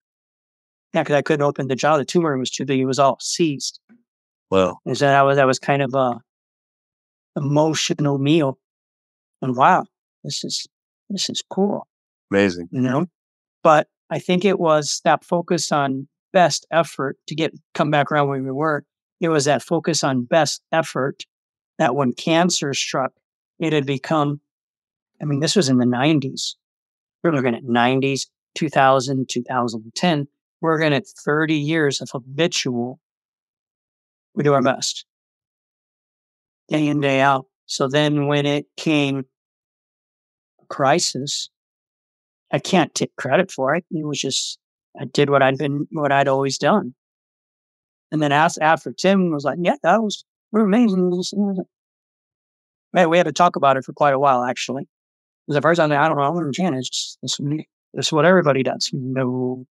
Yeah, because I couldn't open the jaw. The tumor was too big. It was all seized. Wow. And so that was that was kind of a emotional meal. And wow, this is this is cool. Amazing. You know? But I think it was that focus on best effort to get come back around where we were it was that focus on best effort that when cancer struck, it had become, I mean, this was in the 90s. We're looking at 90s, 2000, 2010. We're looking at 30 years of habitual. We do our mm. best day in, day out. So then when it came a crisis, I can't take credit for it. It was just, I did what I'd been, what I'd always done. And then asked after Tim was like, yeah, that was, we're amazing. Man, we had to talk about it for quite a while, actually. Because at first I'm like, I don't know, I don't understand. It's just, it's, it's what everybody does. No,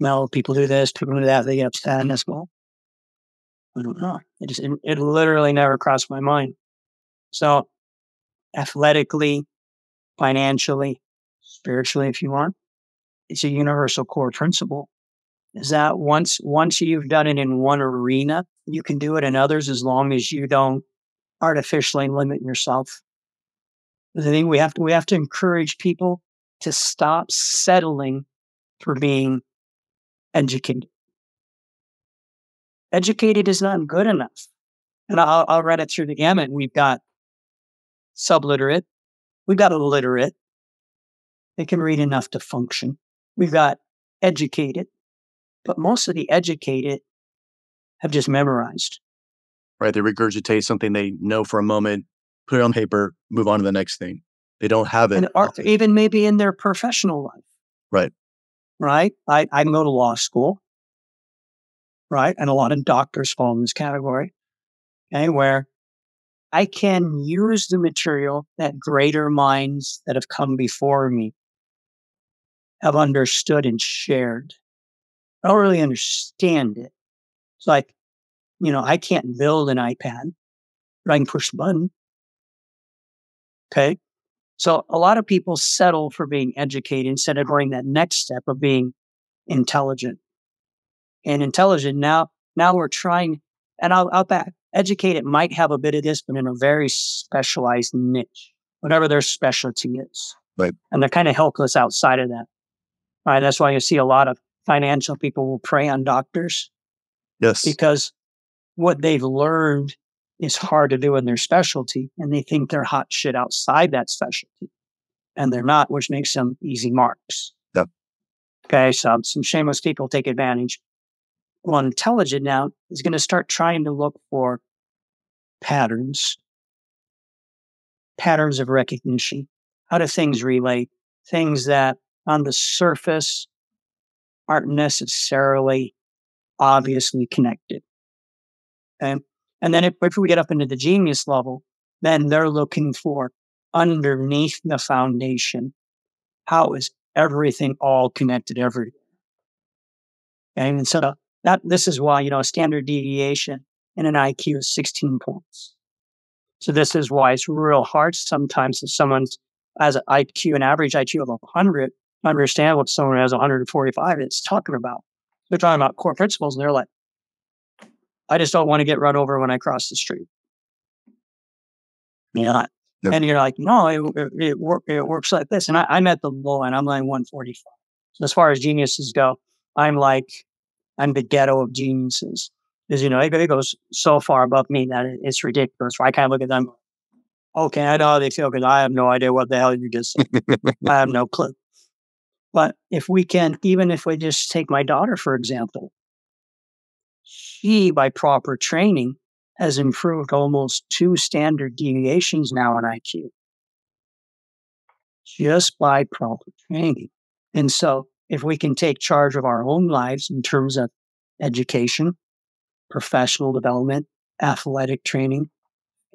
no, people do this, people do that, they get upset and that's well. I don't know. It just, it, it literally never crossed my mind. So athletically, financially, spiritually, if you want, it's a universal core principle is that once once you've done it in one arena, you can do it in others as long as you don't artificially limit yourself. I think we have to we have to encourage people to stop settling for being educated. Educated is not good enough. And I'll, I'll read it through the gamut. We've got subliterate. We've got illiterate. They can read enough to function. We've got educated. But most of the educated have just memorized. Right. They regurgitate something they know for a moment, put it on paper, move on to the next thing. They don't have it. Or even maybe in their professional life. Right. Right. I, I go to law school. Right. And a lot of doctors fall in this category. Okay. Where I can use the material that greater minds that have come before me have understood and shared. I don't really understand it. It's like, you know, I can't build an iPad, but I can push the button. Okay. So a lot of people settle for being educated instead of going that next step of being intelligent. And intelligent now, now we're trying, and I'll, I'll back, educated might have a bit of this, but in a very specialized niche, whatever their specialty is. Right. And they're kind of helpless outside of that. Right. That's why you see a lot of financial people will prey on doctors Yes. because what they've learned is hard to do in their specialty and they think they're hot shit outside that specialty and they're not, which makes them easy marks. Yep. Okay. So some shameless people take advantage. Well, intelligent now is going to start trying to look for patterns, patterns of recognition. How do things relate? Things that on the surface aren't necessarily obviously connected. Okay. And then if, if we get up into the genius level, then they're looking for underneath the foundation. How is everything all connected everywhere? Okay. And so that this is why, you know, a standard deviation in an IQ is 16 points. So this is why it's real hard sometimes if someone has an IQ, an average IQ of 100, understand what someone has 145 is talking about. They're talking about core principles and they're like, I just don't want to get run over when I cross the street. Yeah. Yep. And you're like, no, it, it, it, work, it works like this. And I, I'm at the low end. I'm like 145. So as far as geniuses go, I'm like, I'm the ghetto of geniuses. Because, you know, it, it goes so far above me that it, it's ridiculous. I kind of look at them. Okay, I know how they feel because I have no idea what the hell you just said. I have [LAUGHS] no clue. But if we can, even if we just take my daughter, for example, she, by proper training, has improved almost two standard deviations now in IQ just by proper training. And so, if we can take charge of our own lives in terms of education, professional development, athletic training,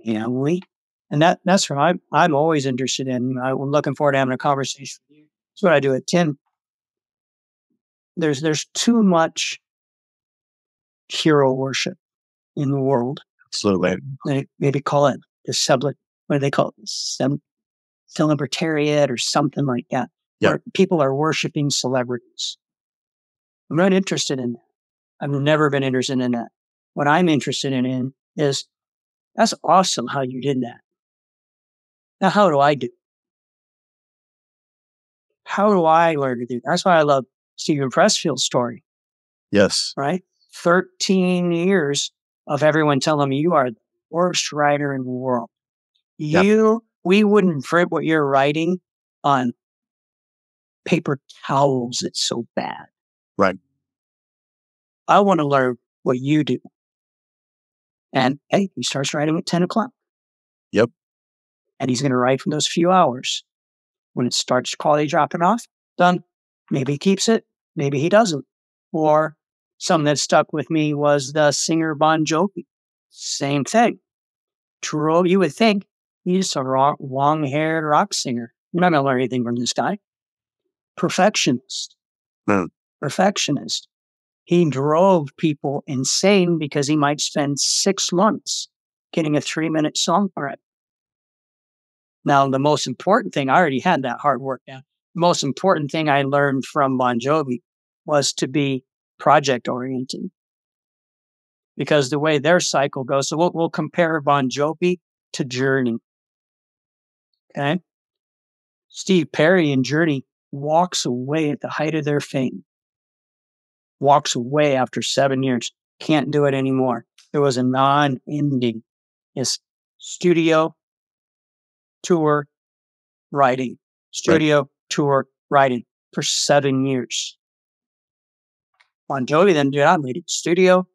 family, and that that's what I'm I'm always interested in. I'm looking forward to having a conversation with you. That's what I do at Tim. There's there's too much hero worship in the world. Absolutely. They maybe call it the sublet. What do they call it? Sem- celebrariat or something like that. Where people are worshiping celebrities. I'm not interested in that. I've never been interested in that. What I'm interested in, in is that's awesome how you did that. Now, how do I do? How do I learn to do? That's why I love Steven Pressfield's story, Yes. right? 13 years of everyone telling me you are the worst writer in the world. Yep. You, we wouldn't print what you're writing on paper towels. It's so bad. Right. I want to learn what you do. And hey, he starts writing at 10 o'clock. Yep. And he's going to write for those few hours. When it starts quality dropping off, done. Maybe he keeps it, maybe he doesn't. Or something that stuck with me was the singer Bon Jovi. Same thing. True, you would think he's a long haired rock singer. You're not going to learn anything from this guy. Perfectionist. No. Perfectionist. He drove people insane because he might spend six months getting a three minute song right. Now, the most important thing, I already had that hard work down. The most important thing I learned from Bon Jovi was to be project oriented. Because the way their cycle goes, so we'll, we'll compare Bon Jovi to Journey. Okay. Steve Perry and Journey walks away at the height of their fame, walks away after seven years, can't do it anymore. There was a non ending. His studio, tour, writing, studio, tour, writing for seven years. Bon Jovi then did I made it studio,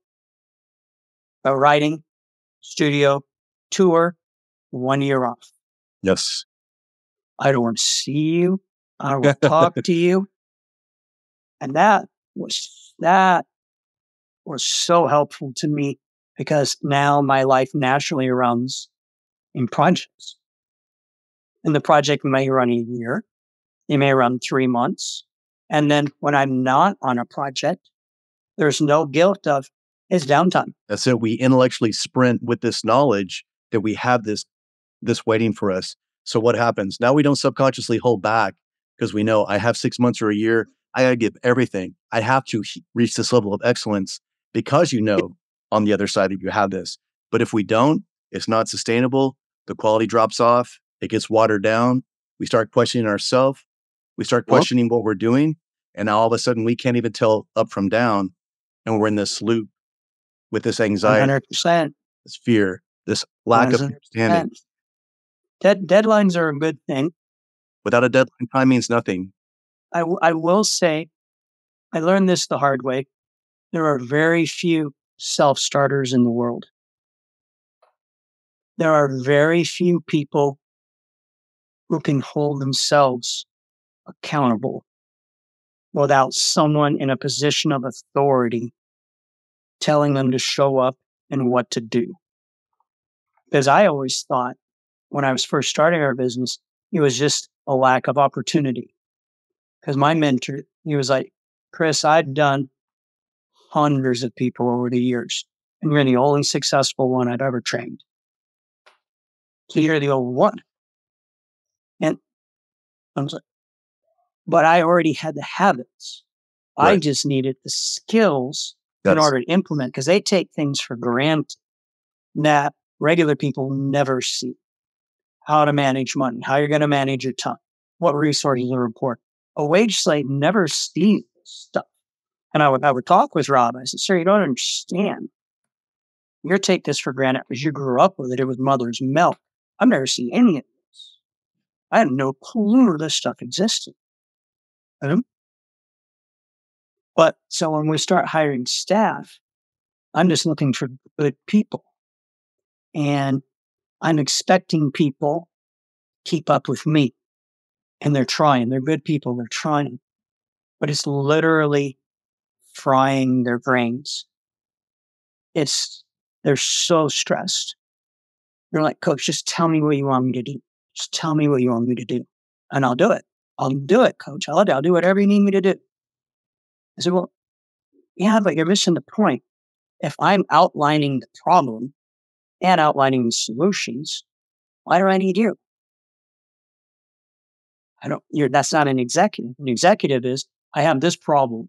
uh, writing, studio, tour, one year off. Yes. I don't want to see you. I don't want to talk to you. And that was that was so helpful to me because now my life naturally runs in projects. And the project may run a year, it may run three months. And then when I'm not on a project, there's no guilt of it's downtime. That's it. We intellectually sprint with this knowledge that we have this this waiting for us. So what happens? Now we don't subconsciously hold back because we know I have six months or a year. I got to give everything. I have to reach this level of excellence because you know on the other side that you have this. But if we don't, it's not sustainable. The quality drops off. It gets watered down. We start questioning ourselves. We start questioning well, what we're doing. And now all of a sudden we can't even tell up from down. And we're in this loop with this anxiety, 100%. this fear, this lack 100%. of understanding. Dead, deadlines are a good thing. Without a deadline, time means nothing. I, w- I will say, I learned this the hard way. There are very few self starters in the world. There are very few people who can hold themselves accountable without someone in a position of authority telling them to show up and what to do. Because I always thought when I was first starting our business, it was just a lack of opportunity. Because my mentor, he was like, Chris, I've done hundreds of people over the years, and you're the only successful one I've ever trained. So you're the only one. And I was like, but I already had the habits. Right. I just needed the skills That's... in order to implement because they take things for granted that regular people never see. How to manage money, how you're going to manage your time, what resources are important. A wage slave never sees stuff. And I would, I would talk with Rob. I said, sir, you don't understand. You take this for granted because you grew up with it. It was mother's milk. I've never seen any of this. I had no clue this stuff existed. But so when we start hiring staff, I'm just looking for good people. And I'm expecting people keep up with me. And they're trying. They're good people. They're trying. But it's literally frying their brains. It's they're so stressed. They're like, Coach, just tell me what you want me to do. Just tell me what you want me to do. And I'll do it. I'll do it, coach. I'll, I'll do whatever you need me to do. I said, well, yeah, but you're missing the point. If I'm outlining the problem and outlining the solutions, why do I need you? I don't, you're, that's not an executive. An executive is, I have this problem.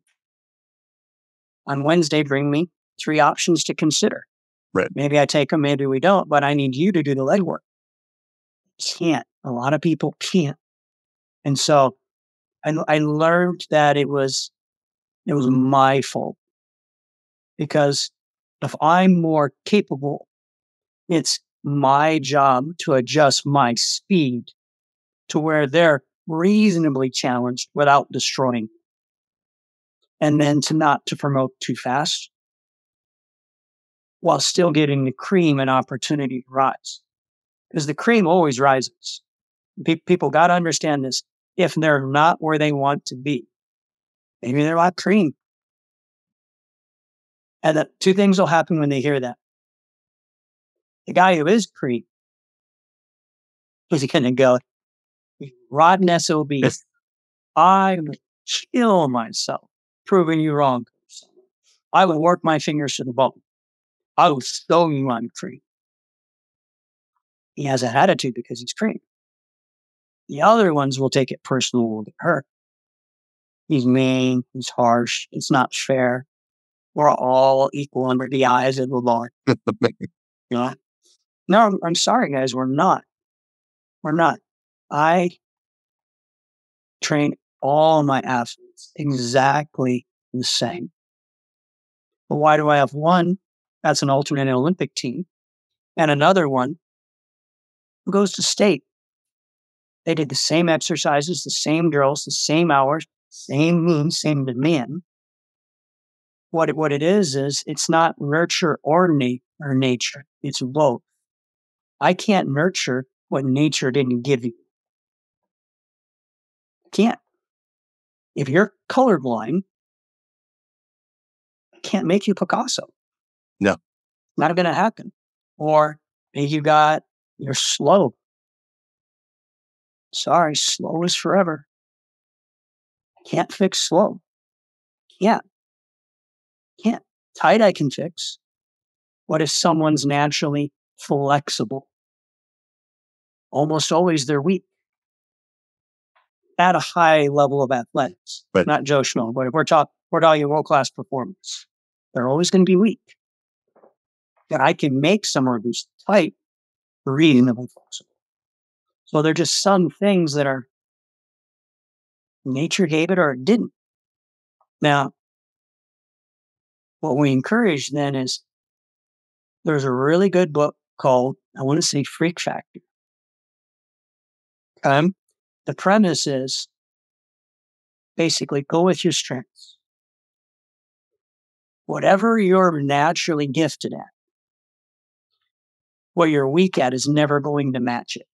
On Wednesday, bring me three options to consider. Right. Maybe I take them, maybe we don't, but I need you to do the legwork. Can't. A lot of people can't. And so I, I learned that it was, it was my fault because if I'm more capable, it's my job to adjust my speed to where they're reasonably challenged without destroying. And then to not to promote too fast while still getting the cream an opportunity to rise. Because the cream always rises. Pe- people got to understand this. If they're not where they want to be, maybe they're not cream. And the two things will happen when they hear that. The guy who is cream is going to go, rotten SOB. [LAUGHS] I would kill myself proving you wrong. I would work my fingers to the bone. I will show you I'm cream. He has an attitude because he's cream. The other ones will take it personal, will get hurt. He's mean, he's harsh, it's not fair. We're all equal under the eyes of the Lord. [LAUGHS] you know? No, I'm, I'm sorry, guys, we're not. We're not. I train all my athletes exactly the same. But why do I have one that's an alternate Olympic team and another one who goes to state they did the same exercises, the same drills, the same hours, same moon, same demand. What it, what it is is it's not nurture or na- or nature. It's both. I can't nurture what nature didn't give you. can't. If you're colorblind, I can't make you Picasso. No. Not going to happen. Or maybe you got, you're slow. Sorry, slow is forever. Can't fix slow. Can't. Can't. Tight I can fix. What if someone's naturally flexible? almost always they're weak at a high level of athletics, Right. not Joe Schmo. But if we're talking, we're talking world class performance, they're always going to be weak. That I can make someone who's tight reasonably flexible. So they're just some things that are nature gave it or it didn't. Now, what we encourage then is there's a really good book called, I want to say Freak Factor. Um, the premise is basically go with your strengths. Whatever you're naturally gifted at, what you're weak at is never going to match it.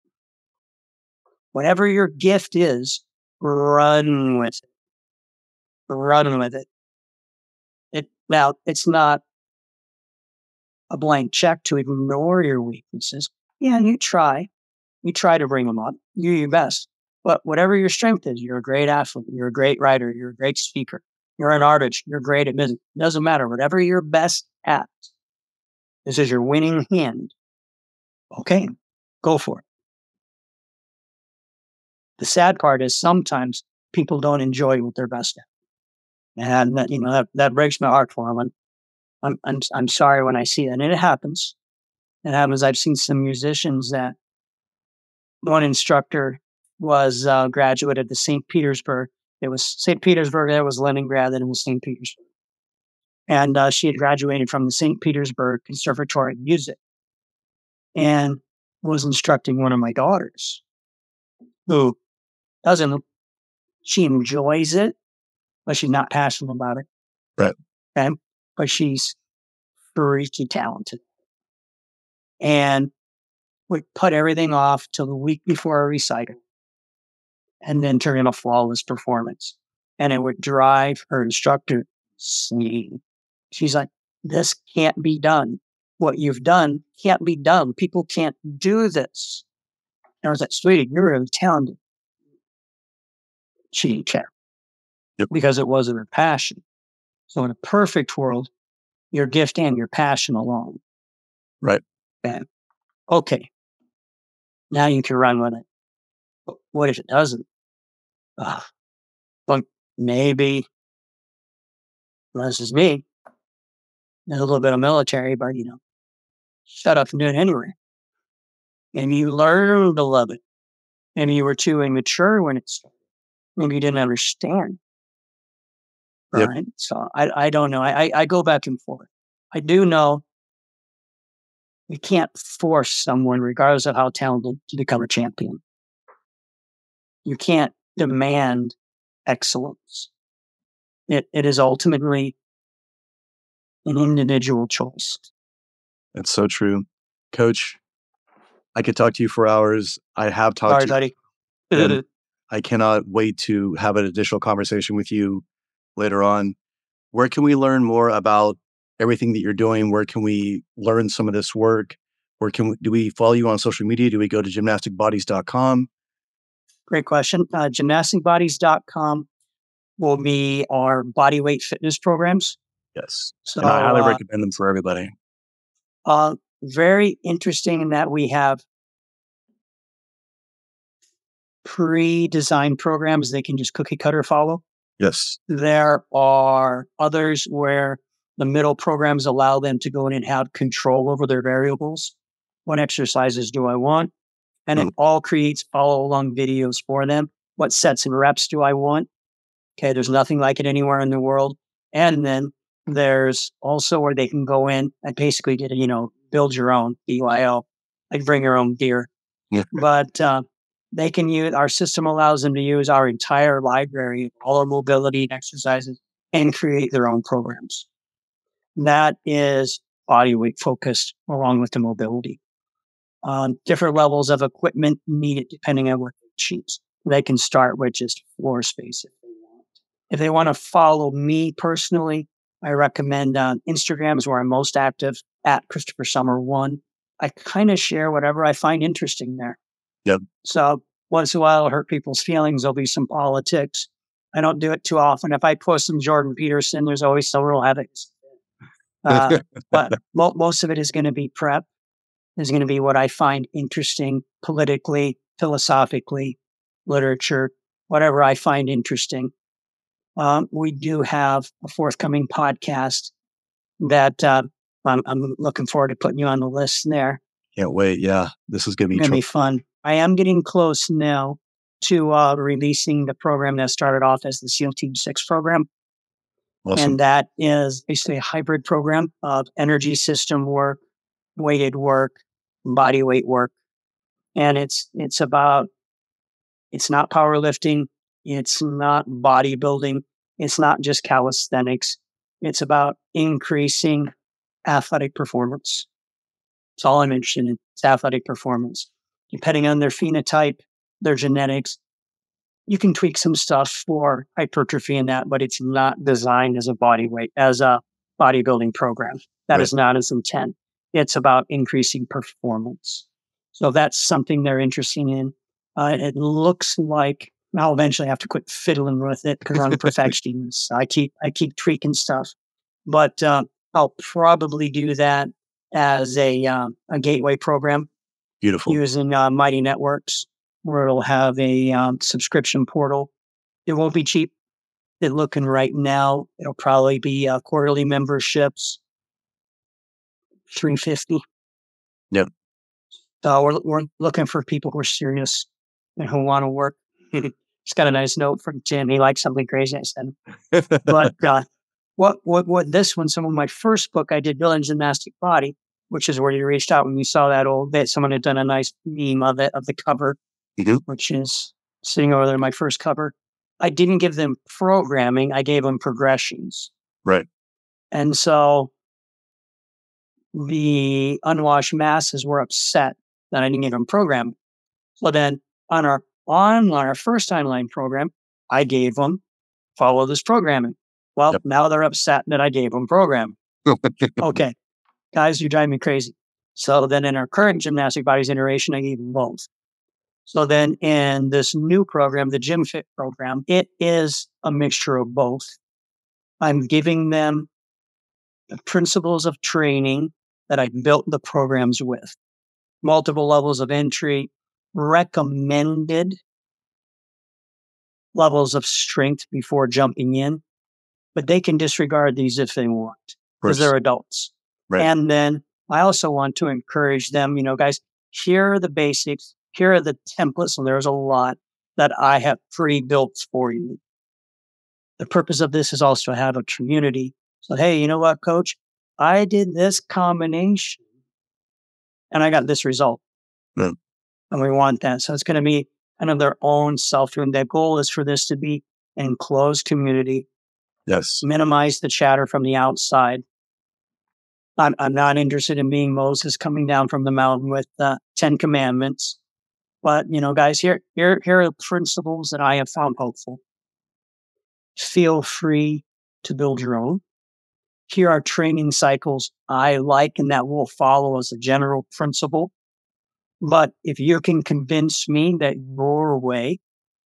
Whatever your gift is, run with it. Run with it. It now it's not a blank check to ignore your weaknesses. Yeah, you try. You try to bring them up. You do your best. But whatever your strength is, you're a great athlete, you're a great writer, you're a great speaker, you're an artist, you're great at music. Doesn't matter. Whatever you're best at, this is your winning hand. Okay, go for it. The sad part is sometimes people don't enjoy what they're best at. And that, you know, that, that breaks my heart for them. And I'm, I'm, I'm sorry when I see that. And it happens. It happens. I've seen some musicians that one instructor was uh, graduate at the St. Petersburg. It was St. Petersburg, It was Leningrad, then it was St. Petersburg. And uh, she had graduated from the St. Petersburg Conservatory of Music and was instructing one of my daughters who doesn't, she enjoys it, but she's not passionate about it. Right. Okay. But she's freaky talented. And we put everything off till the week before a recital and then turn in a flawless performance. And it would drive her instructor insane. She's like, this can't be done. What you've done can't be done. People can't do this. And I was like, sweetie, you're really talented. She didn't care Yep. because it wasn't her passion. So in a perfect world, your gift and your passion alone. Right. Okay. Okay. Now you can run with it. But what if it doesn't? Uh, well, maybe, well, this is me. There's a little bit of military, but you know, shut up and do it anyway. And you learn to love it. And you were too immature when it started. Maybe you didn't understand. Yep. Right. So I, I don't know. I, I, I go back and forth. I do know you can't force someone, regardless of how talented, to become a champion. You can't demand excellence. It, it is ultimately an individual choice. That's so true. Coach, I could talk to you for hours. I have talked Sorry, to you. buddy. [LAUGHS] I cannot wait to have an additional conversation with you later on. Where can we learn more about everything that you're doing? Where can we learn some of this work? Where can we, do we follow you on social media? Do we go to gymnasticbodies.com? Great question. Uh, gymnasticbodies.com will be our body weight fitness programs. Yes. So, and I highly uh, recommend them for everybody. Uh, very interesting in that we have pre-designed programs they can just cookie cutter follow. Yes. There are others where the middle programs allow them to go in and have control over their variables. What exercises do I want? And it all creates follow along videos for them. What sets and reps do I want? Okay, there's nothing like it anywhere in the world. And then there's also where they can go in and basically get, you know, build your own BYO, like bring your own gear. Yeah. But uh, they can use our system allows them to use our entire library, all our mobility exercises, and create their own programs. That is body weight focused along with the mobility. Um, different levels of equipment needed depending on what they choose. They can start with just floor space if they want. If they want to follow me personally, I recommend uh, Instagram is where I'm most active at Christopher Sommer One. I kind of share whatever I find interesting there. Yep. So once in a while, it'll hurt people's feelings. There'll be some politics. I don't do it too often. If I post some Jordan Peterson, there's always some real headaches. Uh, but [LAUGHS] mo- most of it is going to be prep. is going to be what I find interesting politically, philosophically, literature, whatever I find interesting. Um, we do have a forthcoming podcast that uh, I'm, I'm, looking forward to putting you on the list there. Can't wait. Yeah, this is going to be, gonna be fun. I am getting close now to uh, releasing the program that started off as the SEAL Team 6 program. Awesome. And that is basically a hybrid program of energy system work, weighted work, body weight work. And it's it's about it's not powerlifting, it's not bodybuilding, it's not just calisthenics. It's about increasing athletic performance. It's all I'm interested in. It's athletic performance. Depending on their phenotype, their genetics, you can tweak some stuff for hypertrophy and that, but it's not designed as a body weight, as a bodybuilding program. That right. is not its intent. It's about increasing performance. So that's something they're interested in. Uh, it looks like I'll eventually have to quit fiddling with it because I'm a perfectionist. I keep I keep tweaking stuff, but uh, I'll probably do that as a um, a gateway program. Beautiful using uh, Mighty Networks where it'll have a um, subscription portal. It won't be cheap. It's looking right now, it'll probably be uh, quarterly memberships, three fifty. Yep. So we're we're looking for people who are serious and who want to work. [LAUGHS] It's got a nice note from Tim. He likes something crazy. I said, but [LAUGHS] uh, what what what this one? Some of my first book I did, Building Gymnastic Body, which is where you reached out when you saw that old that Someone had done a nice meme of it of the cover mm-hmm. which is sitting over there, my first cover. I didn't give them programming, I gave them progressions. Right. And so the unwashed masses were upset that I didn't give them programming. So then on our online, our first online program, I gave them follow this programming. Well, yep. now they're upset that I gave them programming. [LAUGHS] okay, guys, you drive me crazy. So then in our current gymnastic bodies iteration, I gave them both. So then in this new program, the Gym Fit program, it is a mixture of both. I'm giving them the principles of training that I built the programs with, multiple levels of entry, recommended levels of strength before jumping in, but they can disregard these if they want because they're adults. Right. And then I also want to encourage them, you know, guys, here are the basics here are the templates, and there's a lot that I have pre-built for you. The purpose of this is also to have a community. So, hey, you know what, coach? I did this combination and I got this result. Yeah. And we want that. So it's going to be kind of their own self doing. Their goal is for this to be an enclosed community. Yes. Minimize the chatter from the outside. I'm, I'm not interested in being Moses coming down from the mountain with the Ten Commandments. But, you know, guys, here, here, here are the principles that I have found helpful. Feel free to build your own. Here are training cycles I like and that will follow as a general principle. But if you can convince me that your way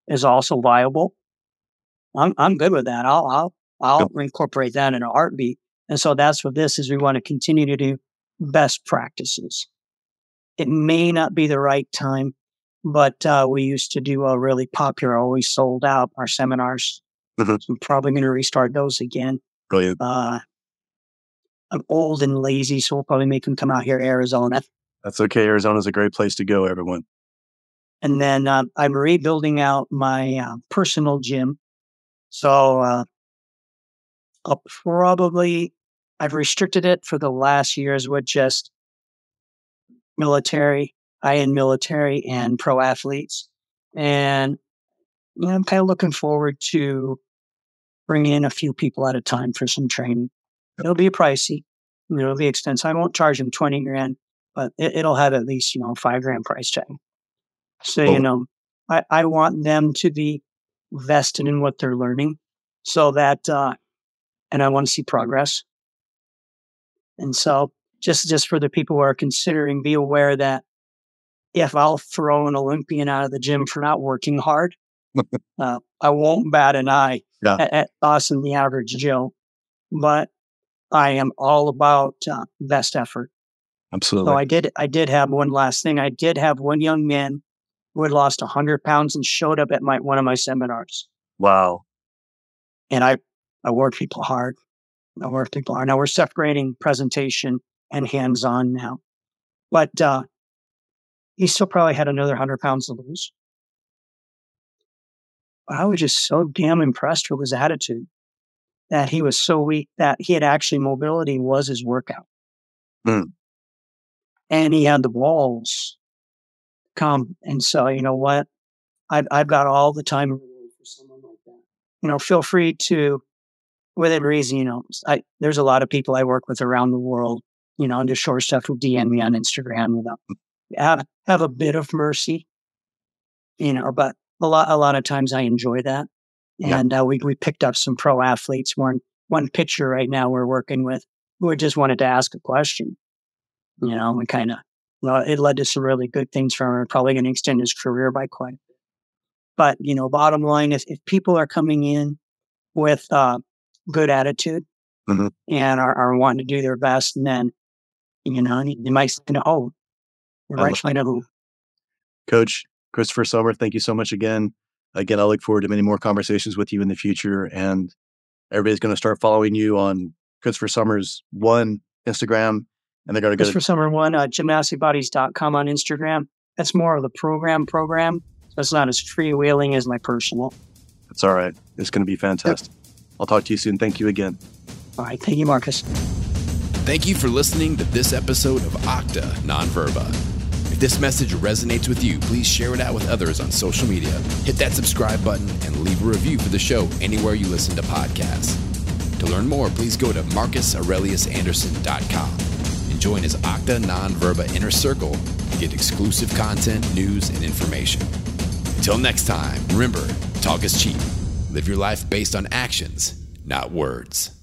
is also viable, I'm, I'm good with that. I'll, I'll, I'll incorporate that in a heartbeat. And so that's what this is. We want to continue to do best practices. It may not be the right time but uh, we used to do a really popular, always sold out our seminars. Mm-hmm. So I'm probably going to restart those again. Brilliant. Uh, I'm old and lazy, so we'll probably make them come out here, Arizona. That's okay. Arizona's a great place to go, everyone. And then uh, I'm rebuilding out my uh, personal gym. So uh, I'll probably, I've restricted it for the last years with just military I in military and pro athletes. And you know, I'm kind of looking forward to bringing in a few people at a time for some training. It'll be pricey, it'll be expensive. I won't charge them 20 grand, but it, will have at least, you know, five grand price tag. So, oh. you know, I, I want them to be vested in what they're learning so that, uh, and I want to see progress. And so just, just for the people who are considering, be aware that if I'll throw an Olympian out of the gym for not working hard, [LAUGHS] uh, I won't bat an eye yeah. at, at us and the average Joe. But I am all about uh, best effort. Absolutely. So I did. I did have one last thing. I did have one young man who had lost hundred pounds and showed up at my one of my seminars. Wow. And I I work people hard. Work people are Now we're separating presentation and hands on now, but uh, he still probably had another hundred pounds to lose. But I was just so damn impressed with his attitude that he was so weak that he had actually mobility was his workout. Mm. And he had the balls come and say, you know what? I've, I've got all the time in the world for someone like that. You know, feel free to, within reason, you know, I, there's a lot of people I work with around the world, you know, and just short stuff who DM me on Instagram, you know, have, have a bit of mercy, you know, but a lot, a lot of times I enjoy that. Yeah. And uh, we, we picked up some pro athletes. One, one pitcher right now we're working with who just wanted to ask a question. You know, we kind of, know, it led to some really good things for him. Probably going to extend his career by quite a bit. But, you know, bottom line, is if people are coming in with uh, good attitude Mhm. and are, are wanting to do their best, and then, you know, they might say, oh, right, I know who. Coach Christopher Sommer, thank you so much again. Again, I look forward to many more conversations with you in the future. And everybody's going to start following you on Christopher Sommers one Instagram, and they're going to go Just for summer one, uh, gymnasticbodies.com on Instagram. That's more of the program program. So it's not as freewheeling as my personal. It's all right. It's going to be fantastic. I'll talk to you soon. Thank you again. All right. Thank you, Marcus. Thank you for listening to this episode of Octa Nonverba. If this message resonates with you, please share it out with others on social media. Hit that subscribe button and leave a review for the show anywhere you listen to podcasts. To learn more, please go to marcusaureliusanderson.com and join his Acta Non Verba Inner Circle to get exclusive content, news, and information. Until next time, remember, talk is cheap. Live your life based on actions, not words.